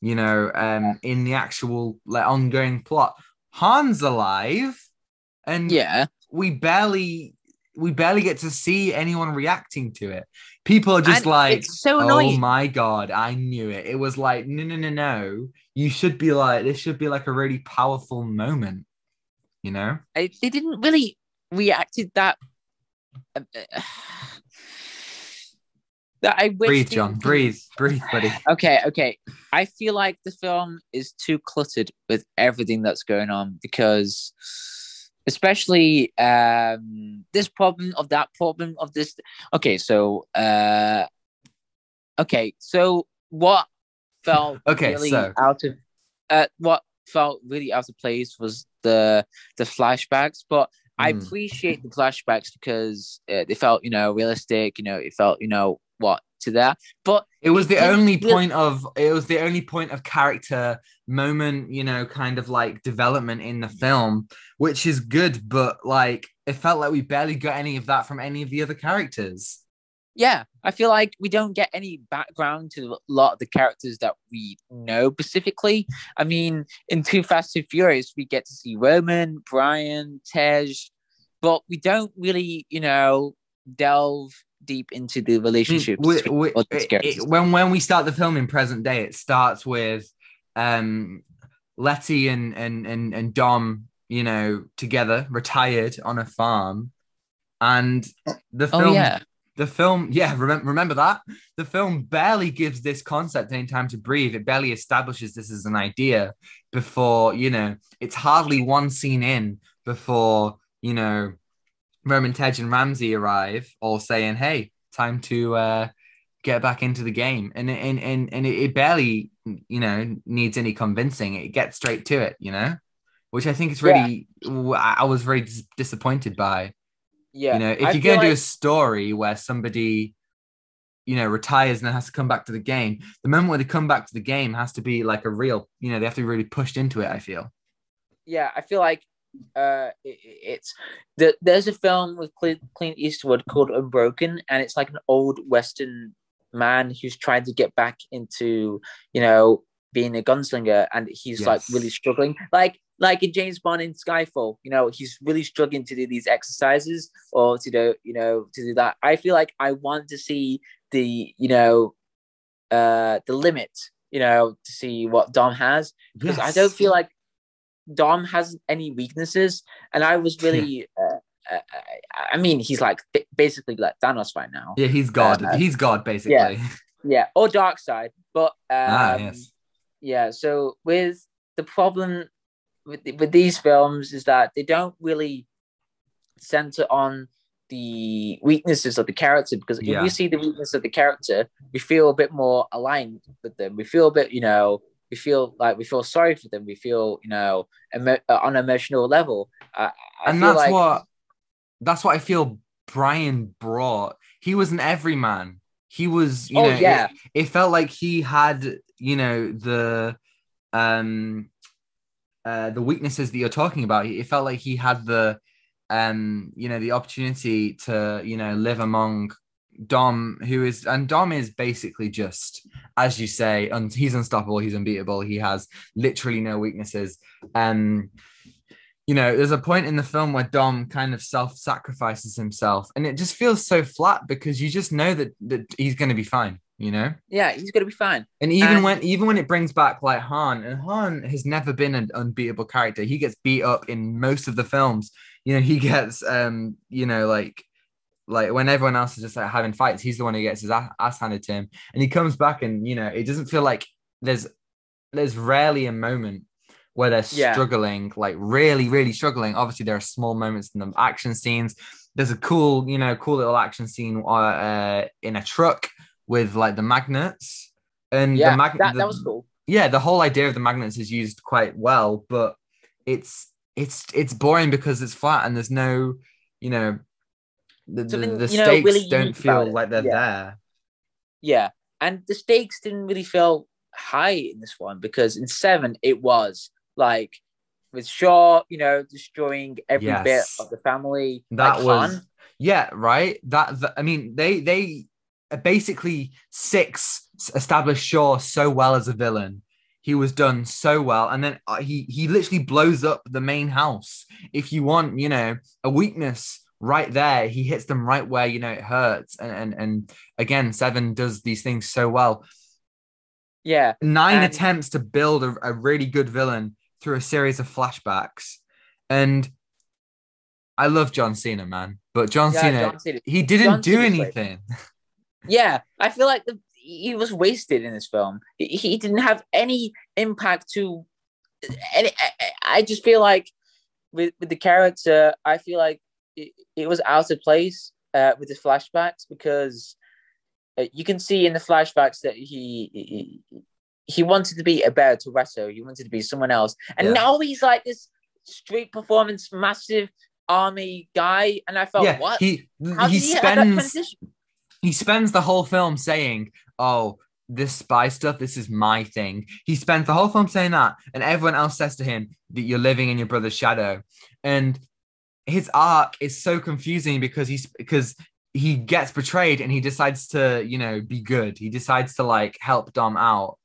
You know, um, in the actual like ongoing plot, Han's alive, and yeah. we barely we barely get to see anyone reacting to it. People are just And like, so "Oh my god, I knew it." It was like, "No, no, no, no. You should be like this should be like a really powerful moment." You know? I, they didn't really reacted that. uh, that I wish breathe, John. Breathe. Breathe, buddy. Okay, okay. I feel like the film is too cluttered with everything that's going on because, especially um, this problem of that problem of this. Okay, so uh, okay, so what felt Okay, really so- out of uh, what felt really out of place was the the flashbacks, but I Mm. appreciate the flashbacks because uh, they felt you know realistic. You know, it felt you know what to that, but It was the didn't only really- point of it was the only point of character moment, you know, kind of like development in the film, which is good, but like it felt like we barely got any of that from any of the other characters. Yeah, I feel like we don't get any background to a lot of the characters that we know specifically. I mean, in Too Fast and Furious, we get to see Roman, Brian, Tej, but we don't really, you know, delve deep into the I mean, relationships. we- between we- all these it- characters. it- when when we start the film in present day, it starts with um Letty and and and and Dom, you know, together, retired on a farm, and the film. oh yeah, The film, yeah, remember, remember that? The film barely gives this concept any time to breathe. It barely establishes this as an idea before, you know, it's hardly one scene in before, you know, Roman Tej and Ramsey arrive, all saying, hey, time to uh, get back into the game. And, and, and, and it, barely, you know, needs any convincing. It gets straight to it, you know, which I think is really, I I was very dis- disappointed by yeah. you know if I you're going to do a story where somebody you know retires and then has to come back to the game the moment where they come back to the game has to be like a real you know they have to be really pushed into it i feel yeah, I feel like uh, it, it's the, there's a film with Clint, Clint Eastwood called Unbroken, and it's like an old Western man who's trying to get back into you know being a gunslinger, and he's Yes. like really struggling, like like in James Bond in Skyfall. You know, he's really struggling to do these exercises or to do you know to do that. I feel like I want to see the you know uh the limit. You know, to see what Dom has because I don't feel like Dom has any weaknesses, and I was really. uh, uh, I mean, he's like basically like Thanos right now. yeah he's god Uh, he's god basically Yeah, or Darkseid, but um, ah yes yeah. So with the problem with with these films is that they don't really center on the weaknesses of the character because if Yeah. we see the weakness of the character, we feel a bit more aligned with them. We feel a bit, you know, we feel like we feel sorry for them. We feel, you know, emo- uh, on an emotional level. I, I and that's like, what that's what I feel Brian brought. He was an everyman. He was, you Oh, know, yeah. it, it felt like he had, you know, the um uh the weaknesses that you're talking about. It felt like he had the um, you know, the opportunity to, you know, live among Dom, who is and Dom is basically just, as you say, un- he's unstoppable, he's unbeatable, he has literally no weaknesses. Um you know, there's a point in the film where Dom kind of self-sacrifices himself, and it just feels so flat because you just know that that he's going to be fine, you know. yeah, he's gonna be fine. And even And- when even when it brings back like Han, and Han has never been an unbeatable character. He gets beat up in most of the films. You know, he gets um, you know, like like when everyone else is just like having fights, he's the one who gets his ass, ass handed to him, and he comes back, and you know, it doesn't feel like there's there's rarely a moment where they're Yeah. struggling, like really, really struggling. Obviously, there are small moments in the action scenes. There's a cool, you know, cool little action scene uh, uh, in a truck with like the magnets, and Yeah, the mag- that, that was cool. yeah, the whole idea of the magnets is used quite well, but it's it's it's boring because it's flat and there's no, you know, the, the, the you know, stakes really don't feel like they're Yeah. there. Yeah, and the stakes didn't really feel high in this one because in seven it was like with Shaw, you know, destroying every bit of the family. That like was Han. yeah, right. That, that I mean, they they basically six established Shaw so well as a villain. He was done so well, and then uh, he he literally blows up the main house. If you want, you know, a weakness right there, he hits them right where you know it hurts. And and and again, Seven does these things so well. Yeah, Nine And- attempts to build a, a really good villain through a series of flashbacks, and I love John Cena, man. But John yeah, Cena, John Cena. he didn't John do anything. Yeah, I feel like the, he was wasted in this film. He, he didn't have any impact to any. I, I- just feel like with with the character, I feel like it, it was out of place uh, with the flashbacks because uh, you can see in the flashbacks that he. he he wanted to be a better Toretto. He wanted to be someone else, and Yeah. now he's like this street performance, massive army guy. And I felt, yeah, what? he How he did he have that spends transition? He spends the whole film saying, "Oh, this spy stuff, this is my thing." He spends the whole film saying that, and everyone else says to him that you're living in your brother's shadow, and his arc is so confusing because he's because he gets betrayed and he decides to you know be good. He decides to like help Dom out.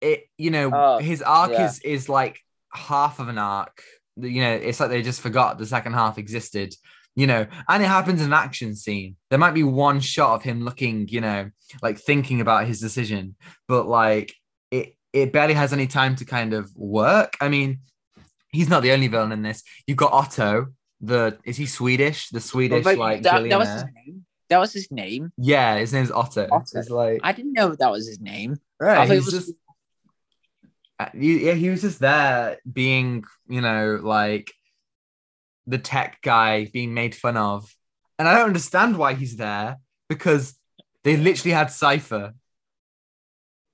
It you know Oh, his arc yeah. is is like half of an arc. You know, it's like they just forgot the second half existed you know, and it happens in an action scene. There might be one shot of him looking, you know, like thinking about his decision, but like it it barely has any time to kind of work. I mean, he's not the only villain in this. You've got Otto, the is he Swedish? The Swedish But like that, that was his billionaire. name. That was his name. Yeah, his name's Otto. Otto. It's like I didn't know that was his name. right, I thought it was- just uh, yeah, he was just there being, you know, like the tech guy being made fun of. And I don't understand why he's there because they literally had Cipher.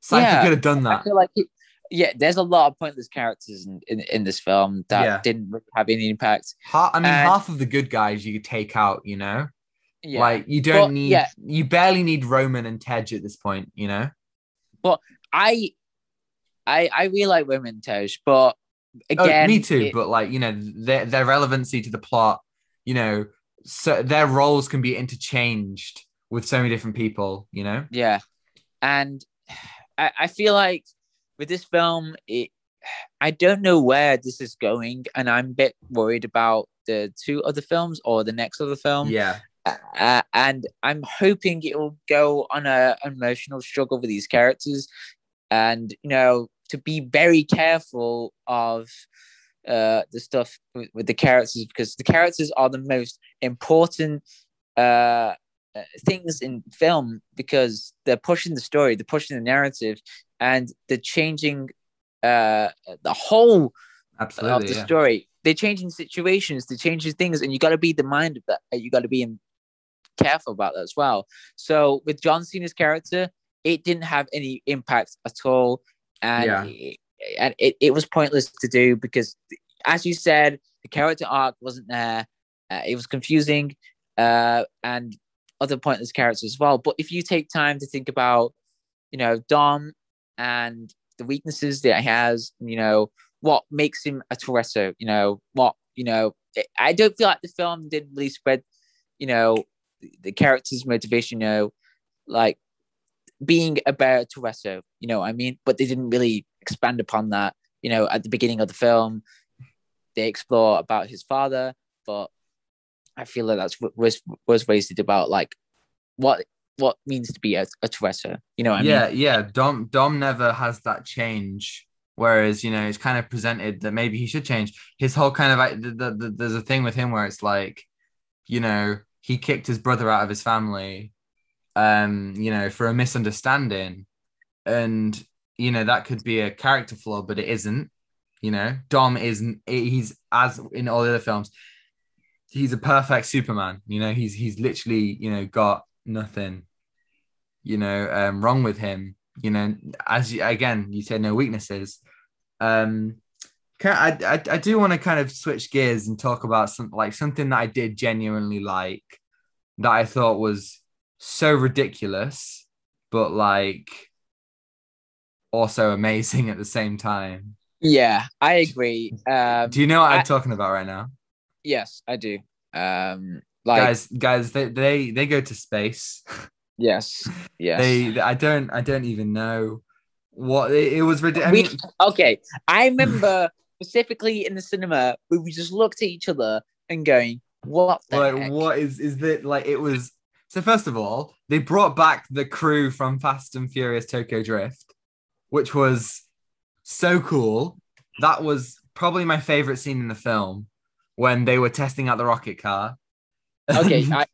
Cipher Yeah, could have done that. I feel like, it, yeah, there's a lot of pointless characters in, in, in this film that Yeah. didn't have any impact. Ha- I mean, and- half of the good guys you could take out, you know? Yeah. Like you don't But, need yeah. you barely need Roman and Tej at this point, you know? But I I I really like Roman Tej, but Oh, again me too, it- but like, you know, their their relevancy to the plot, you know, so their roles can be interchanged with so many different people, you know? Yeah. And I, I feel like with this film, it I don't know where this is going, and I'm a bit worried about the two other films or the next other film. Yeah. Uh, and I'm hoping it will go on a emotional struggle with these characters, and you know to be very careful of uh the stuff with, with the characters because the characters are the most important uh things in film because they're pushing the story, they're pushing the narrative, and they're changing uh the whole of the yeah. story. They're changing situations, they're changing things, and you got to be the mind of that. uh, You got to be in, careful about that as well. So with John Cena's character, it didn't have any impact at all, and Yeah. it, and it, it was pointless to do because, as you said, the character arc wasn't there. Uh, it was confusing, uh, and other pointless characters as well. But if you take time to think about, you know, Dom and the weaknesses that he has, you know, what makes him a Toretto, you know, what, you know, I don't feel like the film did really spread, you know, the character's motivation, you know, like being a better Toretto, you know what I mean? But they didn't really expand upon that, you know, at the beginning of the film. They explore about his father, but I feel like that's was was wasted about like what what means to be a, a Toretto, you know yeah, mean? yeah. Dom Dom never has that change. Whereas, you know, it's kind of presented that maybe he should change. His whole kind of like, the, the, the, there's a thing with him where it's like, you know, he kicked his brother out of his family, um, you know, for a misunderstanding. And, you know, that could be a character flaw, but it isn't. You know, Dom isn't, he's as in all the other films, he's a perfect Superman. You know, he's he's literally, you know, got nothing, you know, um, wrong with him. You know, as you, again, you said no weaknesses. Um, I, I I do want to kind of switch gears and talk about something like something that I did genuinely like that I thought was so ridiculous, but like also amazing at the same time. Yeah, I agree. Um, Do you know what I'm talking about right now? yes, I do. Um, like guys, guys, they, they they go to space. yes, yes. They I don't I don't even know what it, it was ridiculous. I mean, okay, I remember specifically in the cinema where we just looked at each other and going, "What the like heck?" what is is that like it was so first of all they brought back the crew from fast and furious tokyo drift which was so cool. That was probably my favorite scene in the film when they were testing out the rocket car. Okay, I,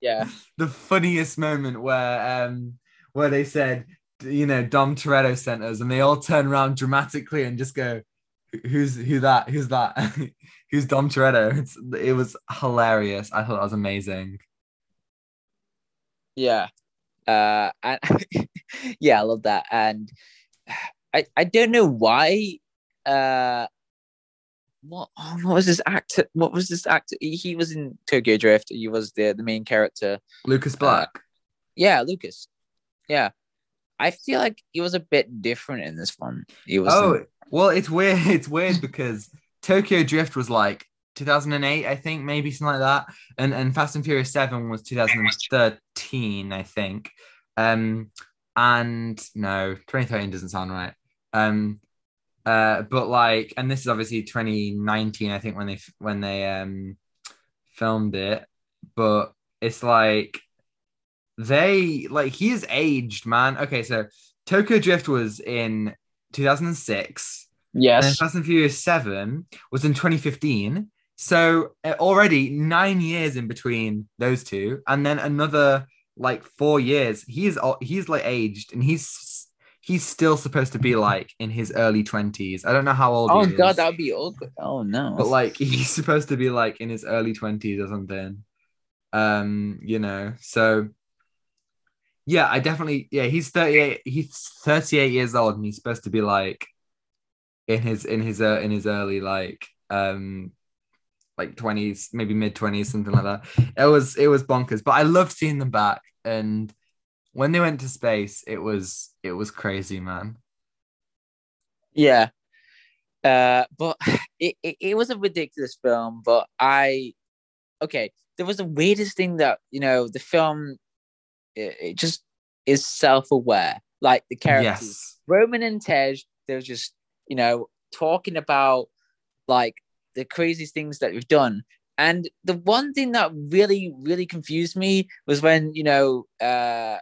yeah, the funniest moment where um where they said you know dom toretto sent us and they all turn around dramatically and just go who's who that who's that? Who's dom toretto? It's, it was hilarious. I thought that was amazing yeah, uh, and yeah, I love that, and I I don't know why. Uh, what oh, what was this actor? What was this actor? He, he was in Tokyo Drift. He was the the main character. lucas black Yeah, Lucas. Yeah. I feel like he was a bit different in this one. He was Oh, well, it's weird. It's weird because Tokyo Drift was like 2008, I think, maybe something like that, and and Fast and Furious Seven was 2013, I think. Um, and no, 2013 doesn't sound right. Um, uh, but like, and this is obviously 2019, I think, when they when they um filmed it. But it's like they like he is aged, man. Okay, so Tokyo Drift was in 2006 and yes. Fast and Furious 7 was in 2015 so uh, already nine years in between those two and then another like four years he is al- he's like aged and he's he's still supposed to be like in his early 20s i don't know how old Oh god, that would be awkward. Oh no. but like he's supposed to be like in his early 20s or something um you know so yeah i definitely yeah he's 38 he's 38 years old and he's supposed to be like in his in his uh, in his early like um like 20s, maybe mid 20s, something like that. It was it was bonkers, but I loved seeing them back. And when they went to space, it was it was crazy, man. Yeah. Uh, but it, it, it was a ridiculous film, but I okay, there was the weirdest thing that, you know, the film it, it just is self-aware. Like the characters. Yes. Roman and Tej, they were just, you know, talking about like the craziest things that we've done. And the one thing that really, really confused me was when, you know, uh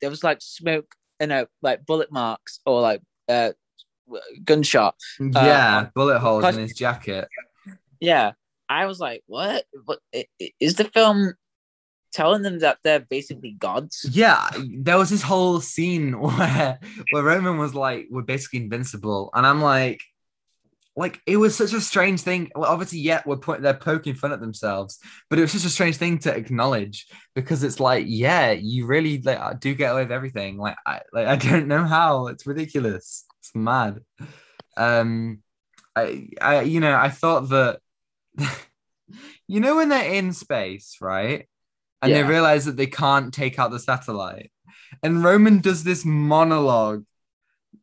there was like smoke, you know, like bullet marks or like uh gunshot. Yeah, on- bullet holes in his jacket. Yeah. I was like, what? What is the film telling them that they're basically gods? Yeah, there was this whole scene where where Roman was like, "We're basically invincible," and I'm like, like it was such a strange thing. Well, obviously, yeah, we're put, they're poking fun at themselves, but it was such a strange thing to acknowledge because it's like, yeah, you really like do get away with everything. Like, I like I don't know how. It's ridiculous. It's mad. Um, I I you know I thought that, you know, when they're in space, right? and they realize that they can't take out the satellite. And Roman does this monologue.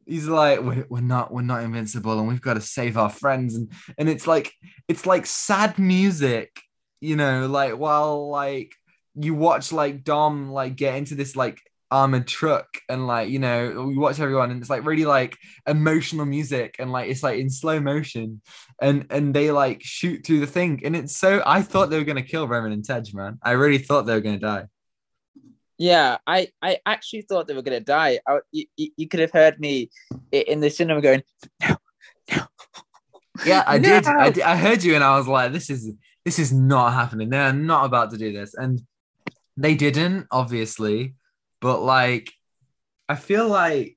He's like, we're, we're not, we're not invincible, and we've got to save our friends. And and it's like, it's like sad music, you know, like while like you watch like Dom like get into this like armored truck and like you know we watch everyone and it's like really like emotional music and like it's like in slow motion and and they like shoot through the thing and it's so i thought they were going to kill roman and tej man i really thought they were going to die Yeah, I, I actually thought they were gonna die. I, you, you could have heard me in the cinema going, no, no. yeah i did I did i heard you and i was like this is this is not happening they're not about to do this and they didn't obviously but like i feel like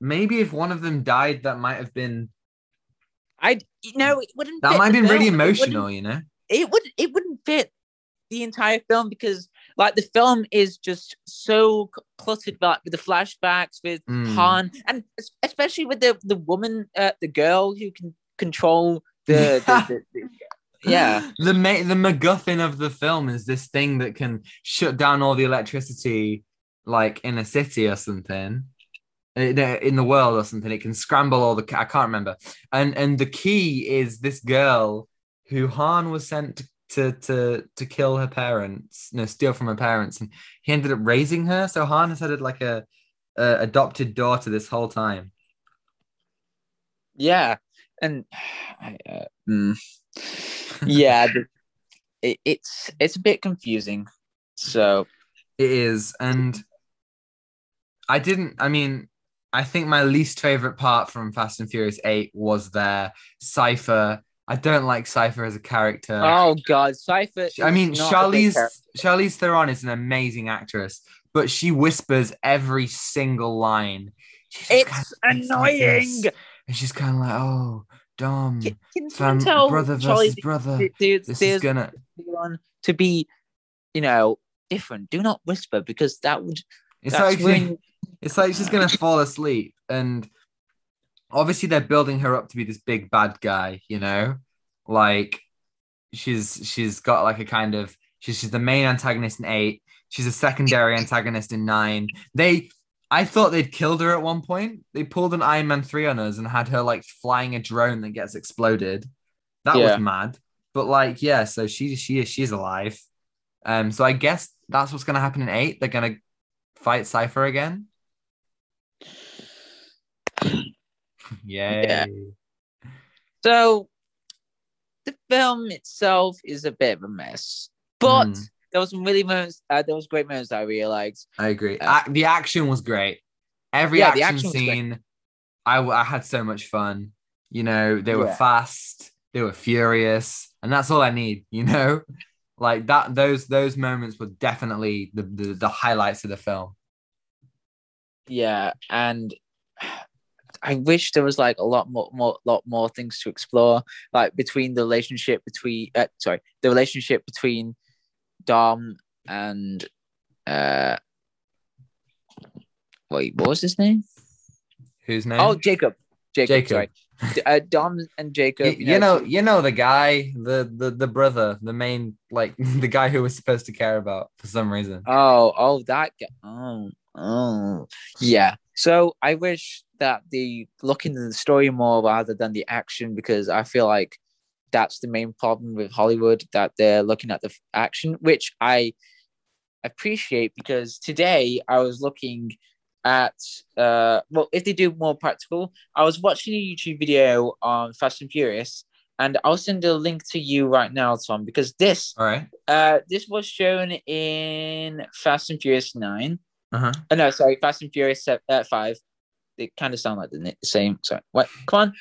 maybe if one of them died that might have been I you know it wouldn't. that might have been really film. Wouldn't- emotional you know It would it wouldn't fit the entire film because like the film is just so cluttered like with the flashbacks with Mm. Han and especially with the the woman uh, the girl who can control the, the, the, the yeah the ma- the MacGuffin of the film is this thing that can shut down all the electricity, like in a city or something, in in the world or something. It can scramble all the. I can't remember. And and the key is this girl who Han was sent to. To, to kill her parents, no, steal from her parents, and he ended up raising her. So Han has had like a, a adopted daughter this whole time. yeah and I, uh, mm, yeah it, it's it's a bit confusing so It is, and I didn't. I mean, I think my least favorite part from Fast and Furious Eight was their Cipher. I don't like Cipher as a character. oh god cipher I mean, Charlize. Charlize Theron is an amazing actress, but she whispers every single line. Just kind it's of speaks like annoying and she's kind of like, "Oh, Dom, can, can fam, tell brother versus brother. Th- there's, This is gonna." To be, you know, different. Do not whisper because that would. It's like she- It's like she's gonna fall asleep, and obviously they're building her up to be this big bad guy. You know, like she's she's got like a kind of she's she's the main antagonist in eight. She's a secondary antagonist in nine. They, I thought they'd killed her at one point. They pulled an Iron Man three on us and had her like flying a drone that gets exploded. That Yeah. was mad. But like, yeah, so she she is she's alive. Um, so I guess that's what's gonna happen in eight. They're gonna fight Cipher again. Yay. Yeah. so the film itself is a bit of a mess, but Mm. there was some really moments. Uh, there was great moments that I realized. I agree. Uh, Ac- the action was great. Every Yeah, action, action scene, I, I had so much fun. You know, they were Yeah. fast, they were furious, and that's all I need. You know, like that. Those those moments were definitely the the, the highlights of the film. Yeah, and I wish there was like a lot more, more, lot more things to explore, like between the relationship between, uh, sorry, the relationship between Dom and, uh, wait, what was his name? Whose name? Oh, Jacob. Jacob. Jacob. Sorry. Uh, Dom and Jacob. Y- you know, you know the guy, the the the brother, the main like the guy who was supposed to care about for some reason. Oh, oh, that guy. Oh, oh, yeah. So I wish that they look into the story more rather than the action because I feel like that's the main problem with Hollywood that they're looking at the action, which I appreciate because today I was looking at uh well if they do more practical i was watching a youtube video on fast and furious and i'll send a link to you right now tom because this All right. uh this was shown in fast and furious 9 Uh huh. oh no sorry fast and furious uh, 5 they kind of sound like the same sorry what come on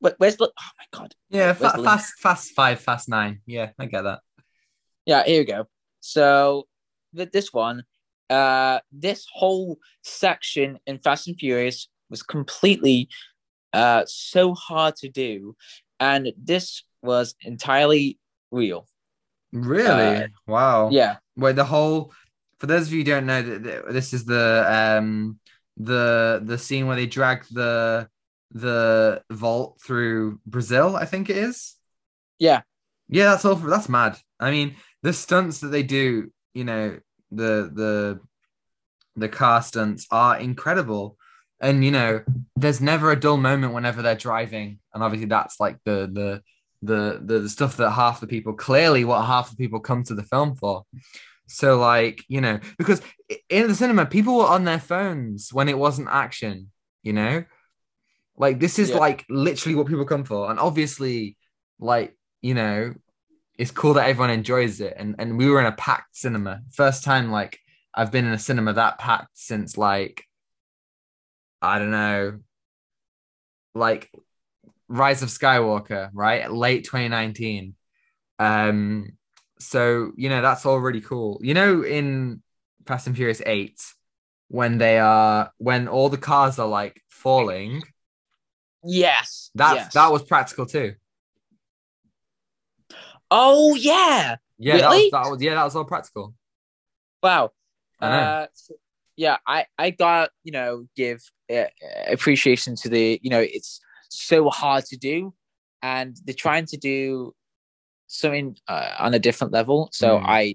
Where, where's the oh my god Yeah. Fa- the fast, fast five, fast nine. Yeah, I get that. Yeah, here we go. So with this one, uh this whole section in Fast and Furious was completely uh so hard to do. And this was entirely real. Really? Uh, wow. Yeah. Wait, the whole. For those of you who don't know, th- th- this is the um the the scene where they drag the the vault through Brazil. I think it is. Yeah. Yeah, that's all. For, that's mad. I mean, the stunts that they do, you know, the the the car stunts are incredible, and you know, there's never a dull moment whenever they're driving, and obviously that's like the the the the, the stuff that half the people clearly what half the people come to the film for. So like you know, because in the cinema, people were on their phones when it wasn't action. You know, like this is Yeah. like literally what people come for, and obviously, like you know, it's cool that everyone enjoys it. And and we were in a packed cinema. First time like I've been in a cinema that packed since like I don't know, like Rise of Skywalker, right? Late 2019. Um, so you know that's all really cool. You know, in Fast and Furious 8, when they are when all the cars are like falling, Yes. that yes. that was practical too. Oh yeah. Yeah, that, was, that was yeah, that was all practical. Wow. I. Uh, yeah, I I got you know give uh, appreciation to the you know it's so hard to do, and they're trying to do something uh, on a different level. So Mm. I,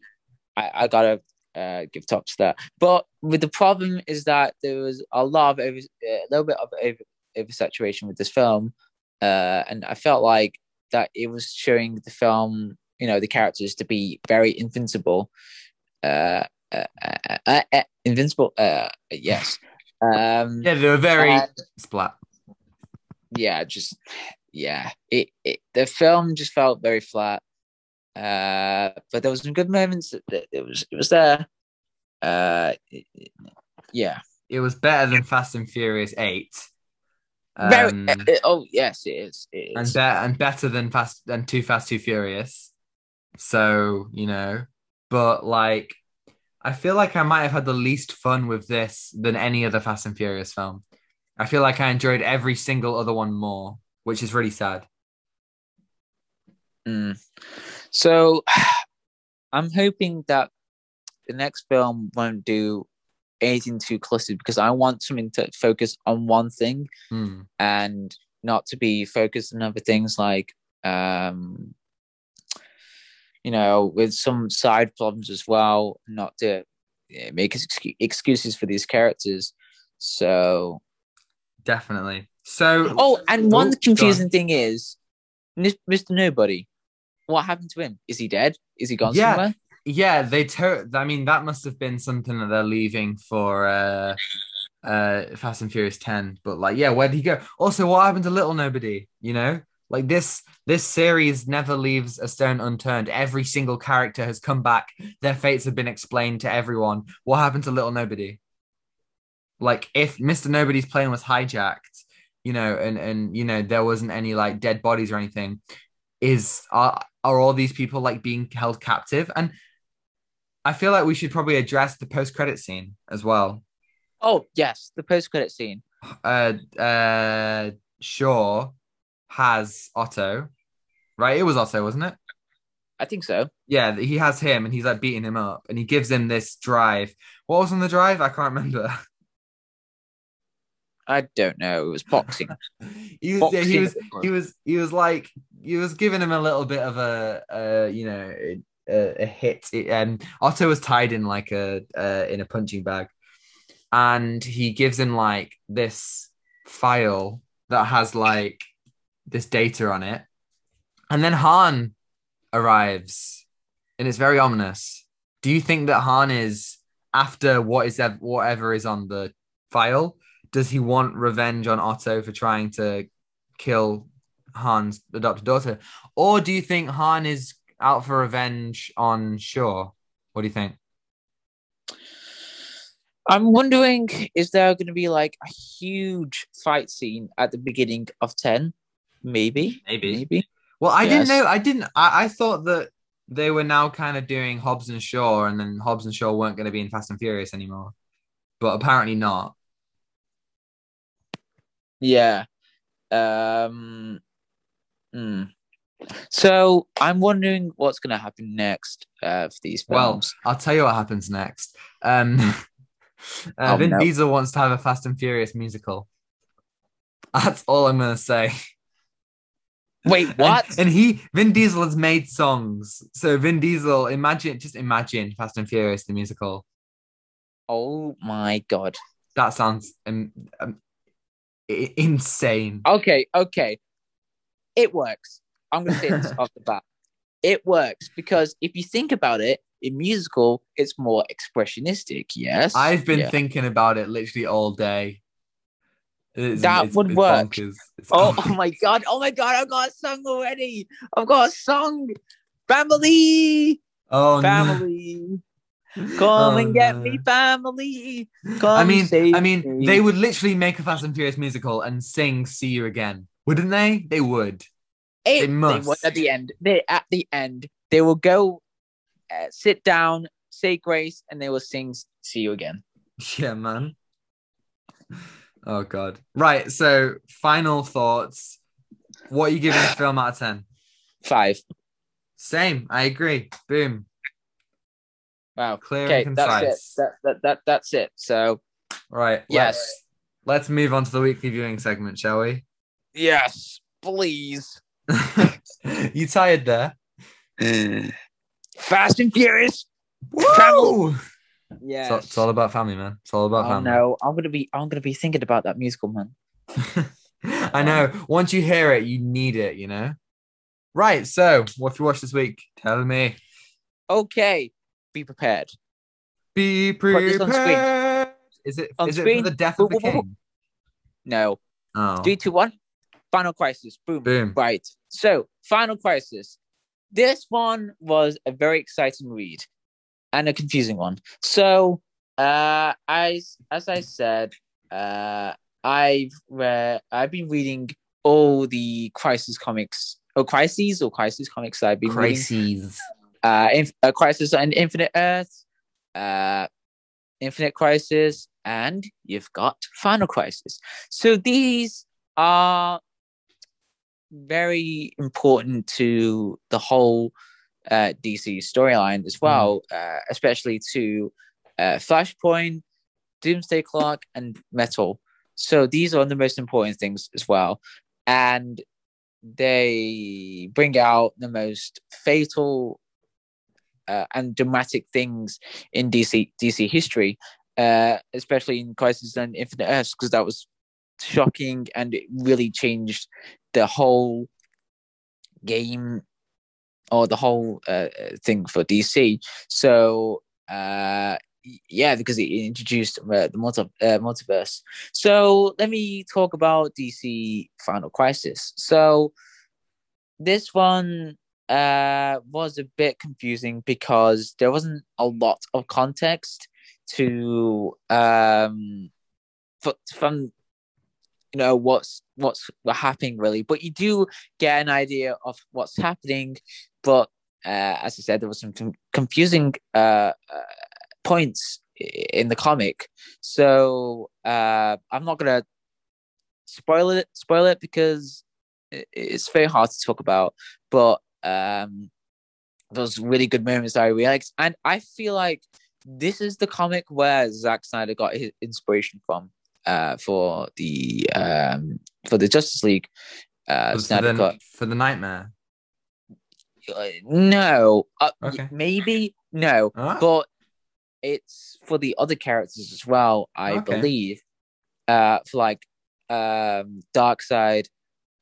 I I gotta uh, give tops to that. But with the problem is that there was a lot of over, a little bit of over oversaturation with this film, uh, and I felt like that it was showing the film you know the characters to be very invincible. Uh, uh, uh, uh, invincible. Uh, yes. Um, Yeah, they were very splat. yeah, just yeah. It, it the film just felt very flat. Uh, but there was some good moments. That, that it was it was there. Uh, it- it- yeah. It was better than Fast and Furious 8. Very. Um, uh, uh, oh yes, it is. It and is. be- and better than Fast than Too Fast Too Furious. So you know, but like, I feel like I might have had the least fun with this than any other Fast and Furious film. I feel like I enjoyed every single other one more, which is really sad. Mm. So, I'm hoping that the next film won't do anything too clustered because I want something to focus on one thing Hmm. and not to be focused on other things like um you know with some side problems as well not to make excuses for these characters so Definitely. So oh and one Oh, confusing thing is mr nobody what happened to him is he dead is he gone Yeah. somewhere yeah, they to- I mean, that must have been something that they're leaving for uh uh Fast and Furious 10. But like, yeah, where did he go? Also, what happened to Little Nobody? You know? Like this this series never leaves a stone unturned. Every single character has come back. Their fates have been explained to everyone. What happened to Little Nobody? Like if Mr. Nobody's plane was hijacked, you know, and and you know, there wasn't any like dead bodies or anything, is are are all these people like being held captive? And I feel like we should probably address the post credit scene as well. oh yes the post-credit scene Uh, uh, Shaw has Otto, right? It was Otto, wasn't it? i think so Yeah, he has him, and he's like beating him up, and he gives him this drive. What was on the drive? I can't remember. I don't know. It was boxing. he was, he was, he was, he was like, he was giving him a little bit of a, uh, you know, a, a hit. And um, Otto was tied in like a, uh, in a punching bag, and he gives him like this file that has like this data on it, and then Han arrives, and it's very ominous. Do you think that Han is after what is whatever is on the file? Does he want revenge on Otto for trying to kill Han's adopted daughter, or do you think Han is out for revenge on Shaw? What do you think? I'm wondering, is there going to be like a huge fight scene at the beginning of 10? Maybe. Maybe. Maybe. Well, I yes. didn't know. I didn't. I, I thought that they were now kind of doing Hobbs and Shaw, and then Hobbs and Shaw weren't going to be in Fast and Furious anymore. But apparently not. Yeah. Um. Hmm. So I'm wondering what's going to happen next uh, for these films. Well, I'll tell you what happens next. Um, uh, oh, Vin no. Diesel wants to have a Fast and Furious musical. That's all I'm going to say. Wait, what? And, and, he, Vin Diesel, has made songs. So Vin Diesel, imagine, just imagine Fast and Furious the musical. Oh my god, that sounds um, um, insane. Okay, okay, it works. I'm going to say this off the bat. It works because if you think about it, in musical, it's more expressionistic. Yes, I've been yeah. thinking about it literally all day. It's, that it's, would it's work. Oh, oh, my god! Oh my god! I've got a song already. I've got a song. Family. Oh family. No. Come oh, and get no. me, family. Come I mean, I mean, me. they would literally make a Fast and Furious musical and sing "See You Again," wouldn't they? They would. It, they must. They at the end. They at the end. They will go, uh, sit down, say grace, and they will sing "See You Again." Yeah, man. Oh god. Right. So, final thoughts. What are you giving this film out of ten? Five. Same. I agree. Boom. Wow. Clear okay, and concise. That's it. That, that, that, that's it. So. Right. Yes. Let's, let's move on to the weekly viewing segment, shall we? Yes, please. you tired there? Fast and Furious. Woo! Yeah, it's, it's, all about family, man. It's all about oh, family. No, I'm gonna be, I'm gonna be thinking about that musical, man. I know. Once you hear it, you need it. You know. Right. So, what have you watched this week? Tell me. Okay. Be prepared. Be prepared. Is it? On is screen. it for the death of the king? No. Oh. Three, two, one. Final Crisis. Boom. Boom. Right. So, Final Crisis. This one was a very exciting read and a confusing one. So, uh, as as I said, uh, I've read, I've been reading all the Crisis comics, or Crises, or Crisis comics that I've been Crises. reading. Uh, Inf- uh, Crisis on Infinite Earth, uh, Infinite Crisis, and you've got Final Crisis. So these are very important to the whole uh, DC storyline as mm. well, mm. uh, especially to uh, Flashpoint, Doomsday Clock, and Metal. So these are the most important things as well, and they bring out the most fatal uh, and dramatic things in DC DC history, uh, especially in Crisis and Infinite Earths, because that was shocking and it really changed the whole game or the whole uh, thing for DC. So uh, yeah, because it introduced uh, the multi- uh, multiverse. So let me talk about DC Final Crisis. So this one uh, was a bit confusing because there wasn't a lot of context to um, for, from you know what's what's happening really. But you do get an idea of what's happening. But uh, as i said there was some confusing uh, uh, points in the comic. So uh, i'm not gonna spoil it spoil it because it's very hard to talk about. But um those really good moments i realized and i feel like this is the comic where Zack Snyder got his inspiration from uh, for the um, for the Justice League uh, for, the, Cut. for the nightmare. Uh, no, uh, Okay. maybe no, but it's for the other characters as well. I Okay. believe, uh, for like um, Darkseid,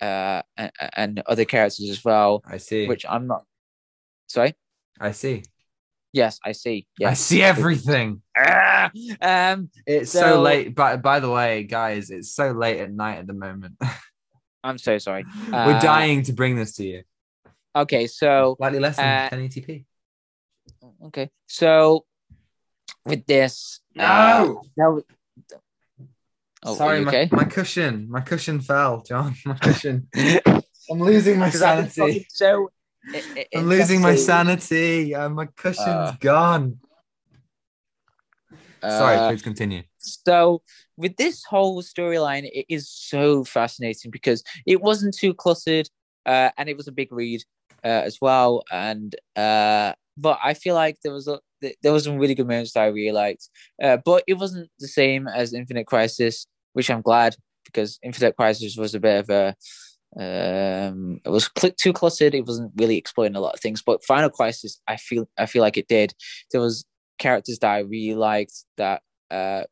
uh, and, and other characters as well, I see. which I'm not. Sorry. I see. Yes, I see. I see everything. Ah, um, It's so, So- late. By by the way, guys, it's so late at night at the moment. I'm so sorry. We're Uh, dying to bring this to you. Okay, so Slightly less than uh, 10 ATP. okay, so with this, uh, that was- Oh, Sorry, you my, okay? my cushion. My cushion fell, John. My cushion. I'm losing my sanity. So i- i- I'm losing my sanity. Uh, my cushion's Uh, gone. Sorry, uh, please continue. So with this whole storyline, it is so fascinating because it wasn't too cluttered, uh, and it was a big read uh, as well. And uh, but I feel like there was a there was some really good moments that I really liked, uh, but it wasn't the same as Infinite Crisis, which I'm glad because Infinite Crisis was a bit of a um it was cl- too cluttered. It wasn't really exploring a lot of things but final crisis i feel i feel like it did. There was characters that i really liked that uh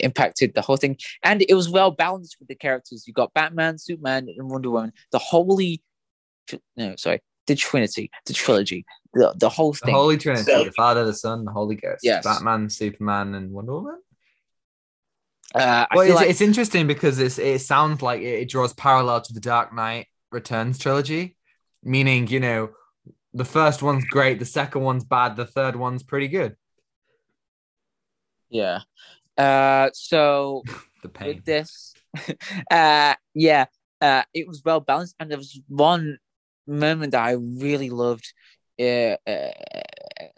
impacted the whole thing. And it was well balanced with the characters. You got batman superman and wonder woman. The holy no sorry the trinity the trilogy the, the whole thing. The Holy Trinity, So- the Father, the Son, the Holy Ghost. Yes. Batman, Superman, and Wonder Woman. uh i Well, feel it's, like it's interesting because it's, it sounds like it, it draws parallel to the Dark Knight Returns trilogy, meaning, you know, the first one's great, the second one's bad, the third one's pretty good. yeah uh so The pain. with this. uh yeah, uh it was well balanced and there was one moment that I really loved uh,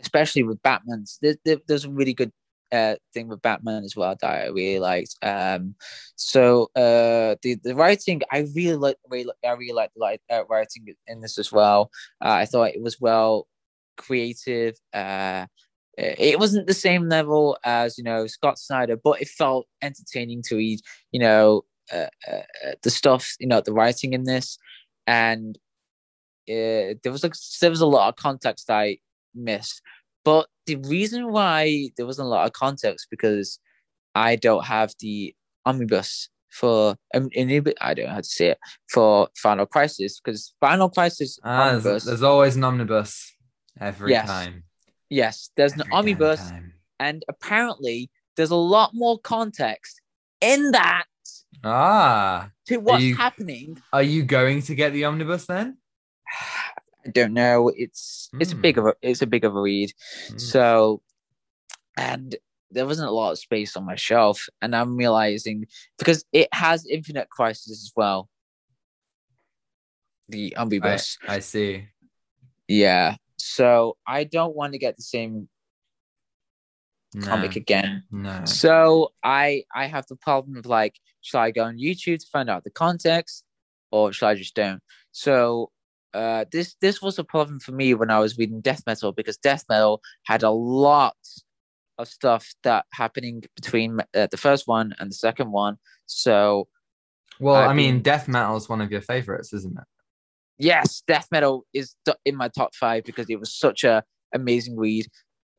especially with Batman's there, there, there's a really good uh thing with Batman as well that I really liked. Um so uh the the writing I really like really, I really liked the like, uh, writing in this as well. Uh, I thought it was well creative. Uh it wasn't the same level as you know Scott Snyder, but it felt entertaining to read. You know uh, the stuff, you know the writing in this, and uh, there was like there was a lot of context I missed. But the reason why there wasn't a lot of context because I don't have the omnibus for um, in, I don't know how to say it for Final Crisis because Final Crisis Ah, there's, omnibus. there's always an omnibus every Yes. time. yes, there's an Every damn omnibus. time. and apparently there's a lot more context in that Ah, to what's you- happening. are you going to get the omnibus then? I don't know. It's it's a big of a it's a big of a read. Hmm. So, and there wasn't a lot of space on my shelf, and I'm realizing because it has Infinite Crisis as well. The I, I see. yeah. So I don't want to get the same No, comic again. no. So I I have the problem of like, should I go on YouTube to find out the context, or should I just don't? So uh, this this was a problem for me when I was reading death metal because death metal had a lot of stuff that happening between uh, the first one and the second one. So Well, I mean, death metal is one of your favorites, isn't it? yes, death metal is in my top five because it was such a amazing read.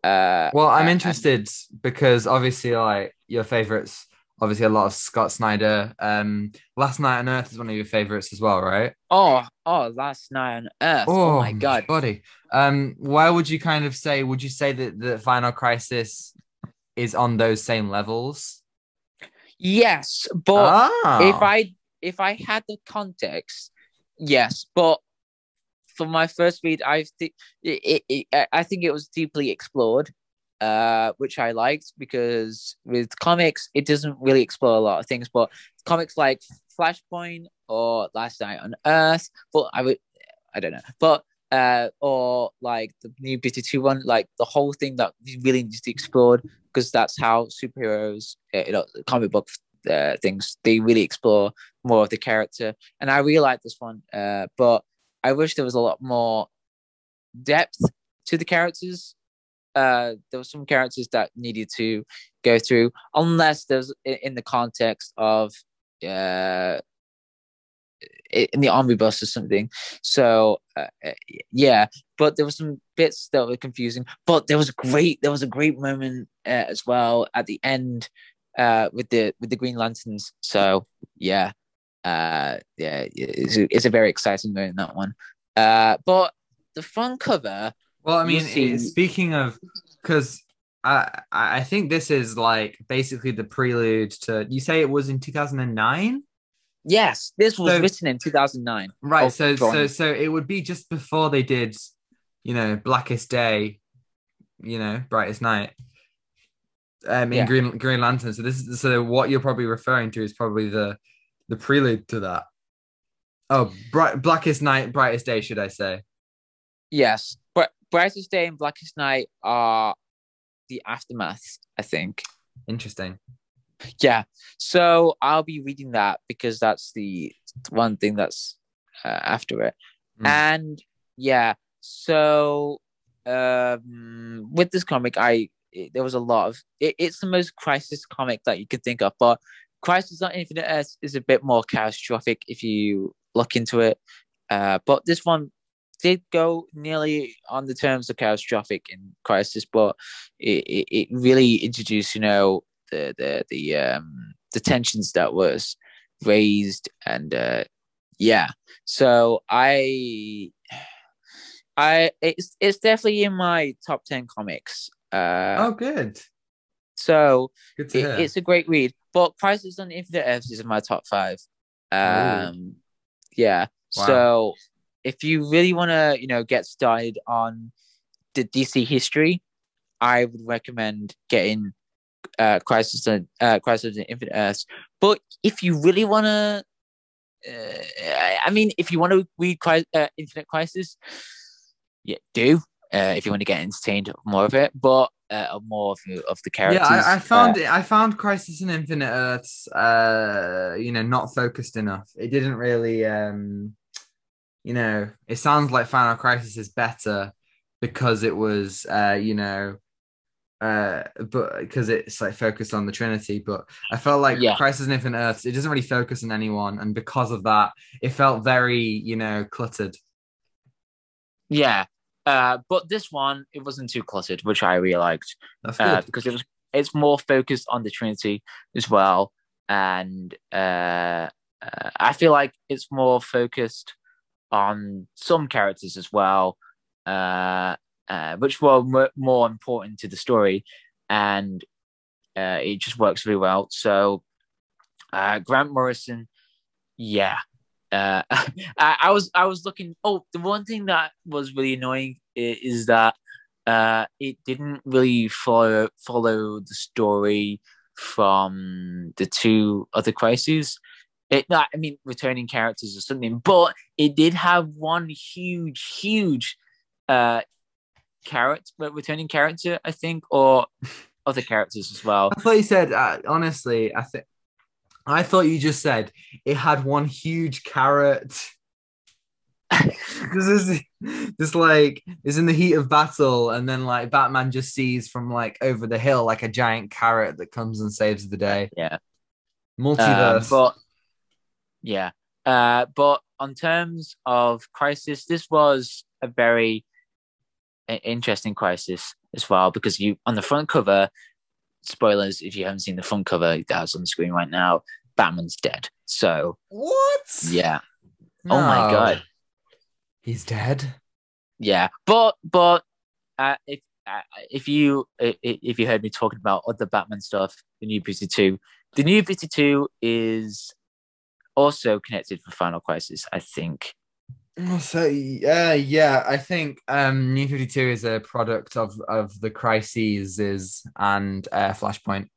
Uh, Well, I'm interested because obviously, like your favorites, obviously a lot of Scott Snyder. Um, Last Night on Earth is one of your favorites as well, right? oh oh, last night on Earth. Oh, my god. buddy. Um, why would you kind of say? Would you say that the Final Crisis is on those same levels? Yes, but ah, if I if I had the context, yes, but for my first read, I think it, it, I think it was deeply explored, uh, which I liked because with comics it doesn't really explore a lot of things, but comics like Flashpoint or Last Night on Earth, but I would I don't know, but uh, or like the new BT two one, like the whole thing that really needs to be explored because that's how superheroes, uh, you know, comic book uh, things they really explore more of the character, and I really like this one. Uh, but I wish there was a lot more depth to the characters. Uh, there were some characters that needed to go through, unless there's in the context of uh, in the omnibus or something. So uh, uh, yeah, but there were some bits that were confusing. But there was a great there was a great moment uh, as well at the end uh, with the with the Green Lanterns. So yeah, uh, yeah, it's a, it's a very exciting moment that one. Uh, but the front cover. Well, I mean, see... speaking of, because I I think this is like basically the prelude to. You say it was in two thousand and nine. Yes, this was so, written in 2009. Right. So so so it would be just before they did, you know, Blackest Day, you know, Brightest Night. Um, in yeah. Green Green Lantern. So this is so what you're probably referring to is probably the the prelude to that. Oh, bright, Blackest Night, Brightest Day, should I say? Yes, Brightest Day and Blackest Night are the aftermath. I think. Interesting. Yeah. So I'll be reading that because that's the one thing that's uh, after it. Mm. And yeah, so um with this comic I it, there was a lot of it, it's the most crisis comic that you could think of, but Crisis on Infinite Earth is a bit more catastrophic if you look into it. Uh, but this one did go nearly on the terms of catastrophic in Crisis, but it, it, it really introduced, you know, the the the um the tensions that was raised and uh yeah. So i i it's it's definitely in my top 10 comics uh oh good. so good it, it's a great read but crisis on infinite earths is in my top five. Um Ooh. yeah. Wow. so if you really want to you know get started on the dc history i would recommend getting uh, Crisis on uh, Crisis on Infinite Earths. But if you really want to, uh, I mean, if you want to read Cri- uh, Infinite Crisis, yeah, do. Uh, if you want to get entertained more of it, but uh, more of, of the characters. Yeah, I, I found uh, it. I found Crisis on Infinite Earths, uh, you know, not focused enough. It didn't really, um, you know, it sounds like Final Crisis is better because it was, uh, you know, uh, but because it's like focused on the Trinity. But I felt like yeah. Crisis on Infinite Earths, it doesn't really focus on anyone, and because of that, it felt very, you know, cluttered. Yeah, uh, but this one it wasn't too cluttered, which I really liked. That's uh, good uh, because it was it's more focused on the Trinity as well, and uh, uh, I feel like it's more focused on some characters as well. Uh, uh, which were m- more important to the story, and uh, it just works really well. So, uh, Grant Morrison, yeah. Uh, I, I, was I was looking. Oh, the one thing that was really annoying is, is that uh, it didn't really follow follow the story from the two other crises. It, not, I mean, returning characters or something, but it did have one huge, huge uh, character, returning character, I think, or other characters as well. I thought you said, uh, honestly, I think I thought you just said it had one huge carrot. this is just like is in the heat of battle, and then like Batman just sees from like over the hill like a giant carrot that comes and saves the day. Yeah, multiverse. Um, but yeah, uh, but on terms of crisis, this was a very interesting crisis as well because you on the front cover spoilers if you haven't seen the front cover that's on the screen right now batman's dead. So what? yeah. No. oh my god. He's dead? Yeah. But but uh, if uh, if you if you heard me talking about other batman stuff the new 52 the new 52 is also connected for final crisis i think so yeah, yeah, I think um, New Fifty Two is a product of of the crises and uh, Flashpoint.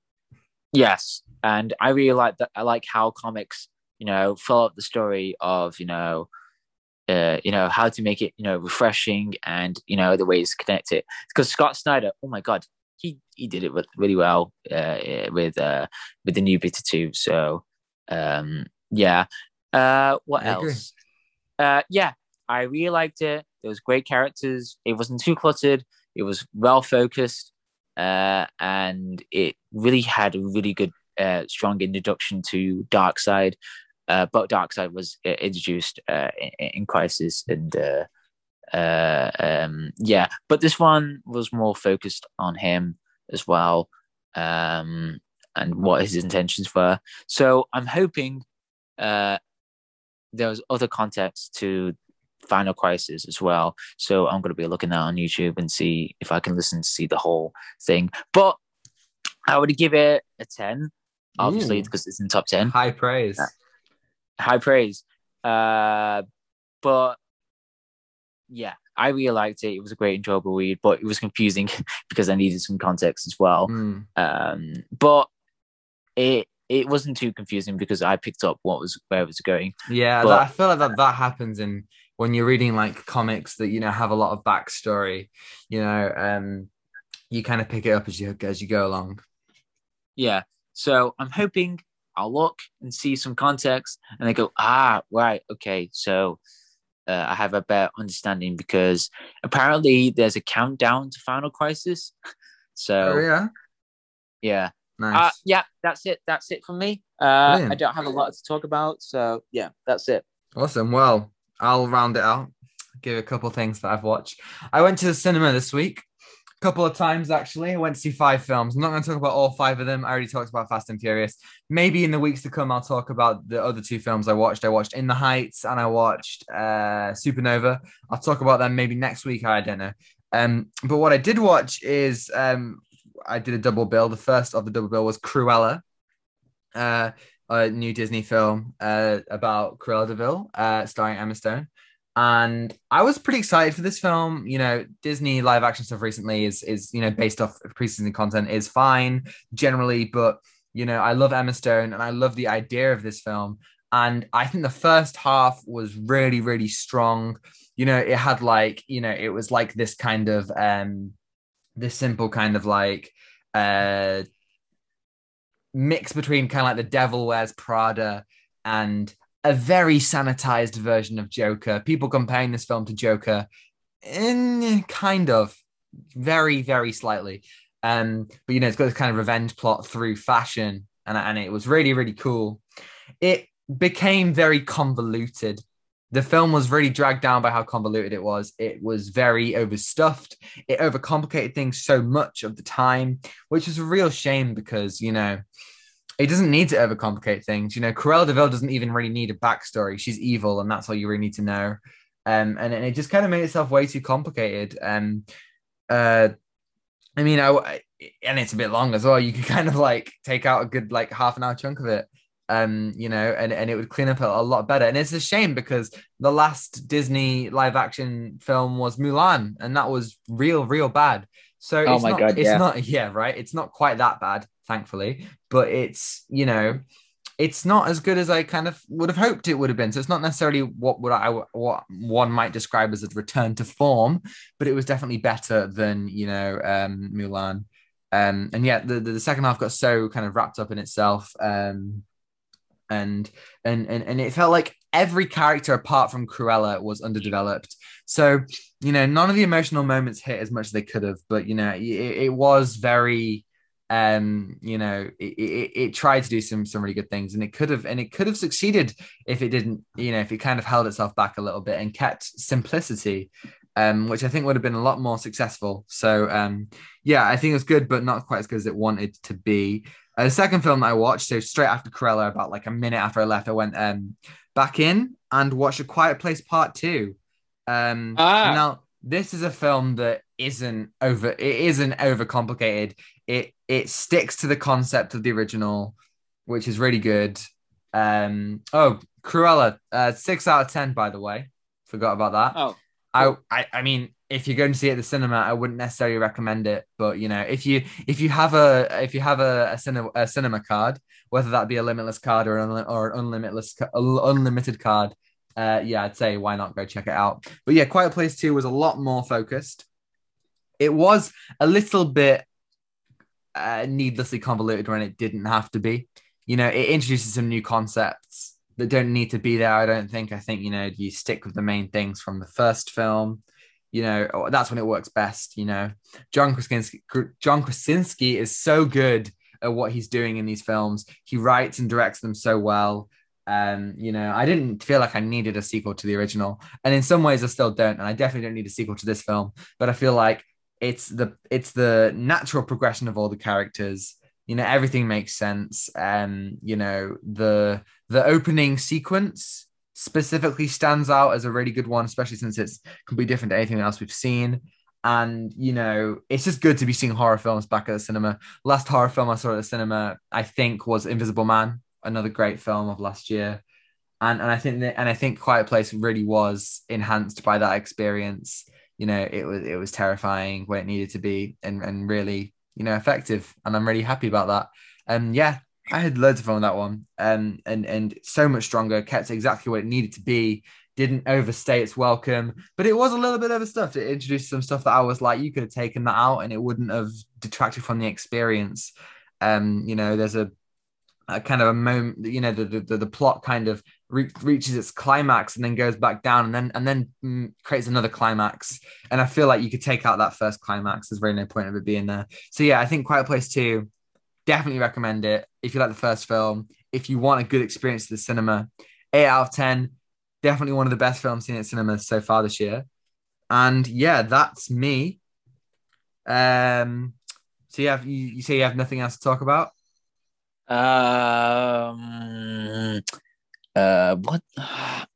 Yes, and I really like that. I like how comics, you know, follow up the story of you know, uh, you know how to make it you know refreshing and you know the ways to connect it. Because Scott Snyder, oh my god, he he did it really well uh, with uh, with the New Fifty Two. So um, yeah, uh, what I else? Agree uh, yeah, I really liked it. There was great characters. It wasn't too cluttered. It was well focused, uh, and it really had a really good, uh, strong introduction to Darkseid. Uh, but Darkseid was uh, introduced uh, in, in Crisis, and uh, uh, um, yeah. But this one was more focused on him as well, um, and what his intentions were. So I'm hoping uh, there was other context to Final Crisis as well. So I'm going to be looking that on YouTube and see if I can listen to see the whole thing. But I would give it a 10, obviously, because it's in top 10. High praise. High praise. Uh, but yeah, I really liked it. It was a great, enjoyable read, but it was confusing because I needed some context as well. Mm. Um, but it it wasn't too confusing because I picked up what was where it was going. Yeah, But- I feel like that that happens in when you're reading like comics that you know have a lot of backstory. You know, um, you kind of pick it up as you as you go along. Yeah. So I'm hoping I'll look and see some context and I go, ah, right, okay. So uh, I have a better understanding because apparently there's a countdown to Final Crisis. So oh yeah, yeah. Nice. Uh, yeah, that's it. That's it for me. Uh, I don't have a lot to talk about. So yeah, that's it. Awesome. Well, I'll round it out. Give a couple things that I've watched. I went to the cinema this week, a couple of times actually. I went to see five films. I'm not going to talk about all five of them. I already talked about Fast and Furious. Maybe in the weeks to come, I'll talk about the other two films I watched. I watched In the Heights and I watched uh, Supernova. I'll talk about them maybe next week. I don't know. Um, but what I did watch is um, I did a double bill. The first of the double bill was Cruella. Uh, a new Disney film uh, about Cruella de Vil, uh, starring Emma Stone. And I was pretty excited for this film. You know, Disney live action stuff recently is is you know based off pre-season content is fine generally, but you know I love Emma Stone and I love the idea of this film. And I think the first half was really really strong. You know, it had like you know it was like this kind of um this simple kind of like uh mix between kind of like the devil wears prada and a very sanitized version of joker. People comparing this film to joker in kind of very very slightly. Um but you know it's got this kind of revenge plot through fashion and, and it was really really cool. It became very convoluted the film was really dragged down by how convoluted it was it was very overstuffed it overcomplicated things so much of the time which is a real shame because you know it doesn't need to overcomplicate things. You know, Cruella de Vil doesn't even really need a backstory. She's evil, and that's all you really need to know. Um, and, and it just kind of made itself way too complicated. Um, uh, I mean, I- and it's a bit long as well. You could kind of like take out a good like half an hour chunk of it. Um, you know, and, and it would clean up a, a lot better. And it's a shame because the last Disney live action film was Mulan, and that was real, real bad. So Oh it's my not, God, it's yeah. not, yeah, right. It's not quite that bad, thankfully, but it's you know, it's not as good as I kind of would have hoped it would have been. So it's not necessarily what would I what one might describe as a return to form, but it was definitely better than you know um, Mulan. Um, and yet the, the the second half got so kind of wrapped up in itself. Um, and and and and it felt like every character apart from Cruella was underdeveloped. So you know, none of the emotional moments hit as much as they could have, but you know, it, it was very um you know it, it, it tried to do some some really good things and it could have and it could have succeeded if it didn't you know if it kind of held itself back a little bit and kept simplicity um which i think would have been a lot more successful so um yeah i think it was good but not quite as good as it wanted to be uh, the second film i watched so straight after Cruella about like a minute after i left i went um back in and watched a quiet place part two. Um Ah. now this is a film that isn't over it isn't overcomplicated. It it sticks to the concept of the original which is really good. Um oh cruella uh six out of ten by the way. Forgot about that. Oh, I, I i mean if you're going to see it at the cinema i wouldn't necessarily recommend it but you know if you if you have a if you have a, a, cinema, a cinema card whether that be a limitless card or an, or an unlimitless unlimited card uh yeah i'd say why not go check it out but yeah quiet place 2 was a lot more focused it was a little bit uh, needlessly convoluted when it didn't have to be. You know, it introduces some new concepts that don't need to be there. I don't think. I think you know you stick with the main things from the first film. You know, that's when it works best. You know, John Krasinski, John Krasinski is so good at what he's doing in these films. He writes and directs them so well. Um, you know, I didn't feel like I needed a sequel to the original, and in some ways, I still don't. And I definitely don't need a sequel to this film. But I feel like it's the it's the natural progression of all the characters. You know, everything makes sense. Um, you know, the the opening sequence specifically stands out as a really good one, especially since it's completely different to anything else we've seen. And you know, it's just good to be seeing horror films back at the cinema. Last horror film I saw at the cinema, I think, was Invisible Man another great film of last year. And, and I think that, and I think Quiet Place really was enhanced by that experience. You know, it was it was terrifying when it needed to be, and and really you know effective. And I'm really happy about that. And yeah, I had loads of fun with that one. Um, and and so much stronger, kept exactly what it needed to be. Didn't overstay its welcome, but it was a little bit overstuffed. It introduced some stuff that I was like, you could have taken that out, and it wouldn't have detracted from the experience. Um, you know, there's a a kind of a moment you know the, the the plot kind of re- reaches its climax and then goes back down and then and then mm, creates another climax and i feel like you could take out that first climax there's really no point of it being there so yeah i think quiet place 2 definitely recommend it if you like the first film if you want a good experience to the cinema 8 out of 10 definitely one of the best films seen at cinemas so far this year and yeah that's me um so yeah you, you say you have nothing else to talk about um, uh, what?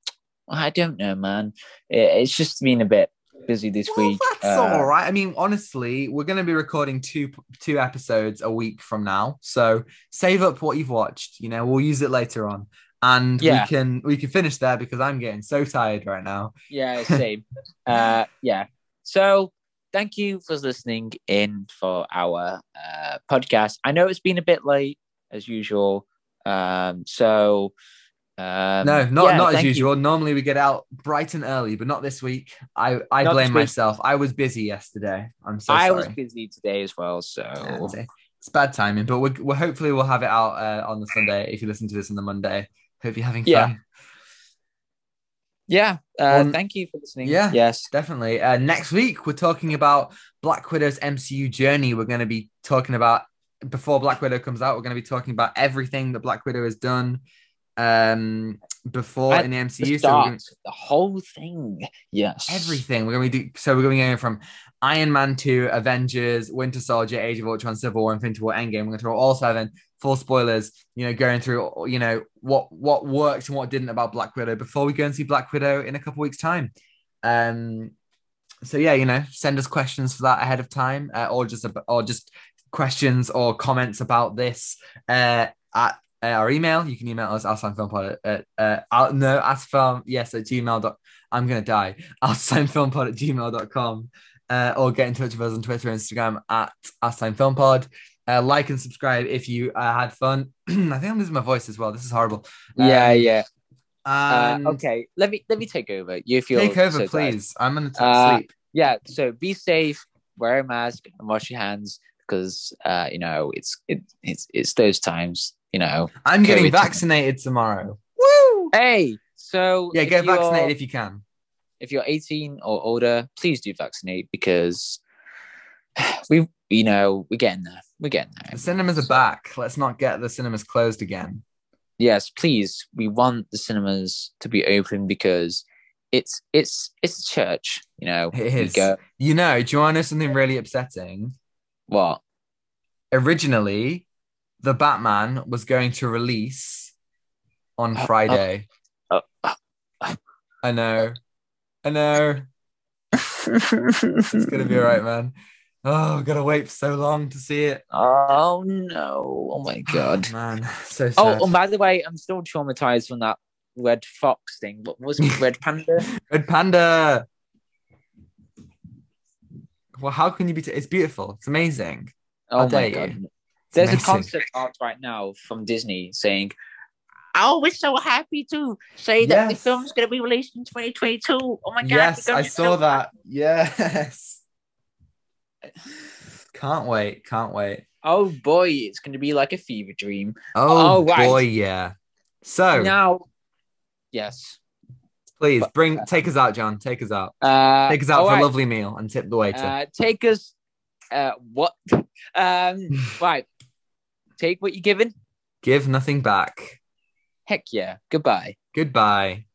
I don't know, man. It, it's just been a bit busy this well, week. That's uh, all right. I mean, honestly, we're going to be recording two two episodes a week from now, so save up what you've watched. You know, we'll use it later on, and yeah. we can we can finish there because I'm getting so tired right now. Yeah, same. uh, yeah. So thank you for listening in for our uh, podcast. I know it's been a bit late as usual. Um, so um, no, not yeah, not as usual. You. Normally we get out bright and early, but not this week. I I not blame myself. I was busy yesterday. I'm so I sorry. was busy today as well. So yeah, it's bad timing, but we're, we're hopefully we'll have it out uh, on the Sunday. If you listen to this on the Monday, hope you're having yeah. fun. Yeah. Uh, um, thank you for listening. Yeah. Yes. Definitely. Uh, next week we're talking about Black Widow's MCU journey. We're going to be talking about before Black Widow comes out, we're going to be talking about everything that Black Widow has done um before At in the MCU. The, so gonna, the whole thing, yes, everything. We're going to do. So we're going to go from Iron Man to Avengers, Winter Soldier, Age of Ultron, Civil War, Infinity War, Endgame. We're going to throw all seven full spoilers. You know, going through you know what what worked and what didn't about Black Widow before we go and see Black Widow in a couple weeks' time. Um. So yeah, you know, send us questions for that ahead of time, uh, or just or just questions or comments about this uh, at uh, our email, you can email us outatimefilmpod at, uh, uh, no, ask film, yes, at gmail. Dot, I'm going to die. Outatimefilmpod at gmail.com uh, or get in touch with us on Twitter and Instagram at outatimefilmpod. Uh, like and subscribe if you uh, had fun. I think I'm losing my voice as well. This is horrible. Yeah, um, yeah. Uh, okay, let me let me take over. You feel take over, so please. I'm gonna uh, sleep. Yeah. So be safe. Wear a mask and wash your hands because uh, you know it's it, it's it's those times. You know, I'm getting vaccinated tomorrow. Woo! Hey, so yeah, get vaccinated if you can. If you're 18 or older, please do vaccinate because we, you know, we're getting there. We're getting there. The cinemas are back. Let's not get the cinemas closed again. Yes, please. We want the cinemas to be open because it's it's it's a church. You know, it is. Go, you know, do you want to know something really upsetting? What? Originally, the Batman was going to release on uh, uh, Friday. Uh, uh, uh, I know. I know. it's gonna be alright, man. Oh, gotta wait so long to see it. Oh no! Oh my god, man, so sad. Oh, and by the way, I'm still traumatized from that red fox thing. What was it? Red panda? red panda. Well, how can you be? T- it's beautiful. It's amazing. Oh my god! You. There's amazing. a concept art right now from Disney saying, "Oh, we're so happy to say yes. that the film's going to be released in 2022." Oh my god! Yes, I saw that. Yes. can't wait! Can't wait! Oh boy, it's going to be like a fever dream. Oh, oh right. boy, yeah. So now, yes. Please bring take us out, John. Take us out. Uh, Take us out for right. a lovely meal and tip the waiter. Uh, take us. Uh, what? Um, right. Take what you're given. Give nothing back. Heck yeah. Goodbye. Goodbye.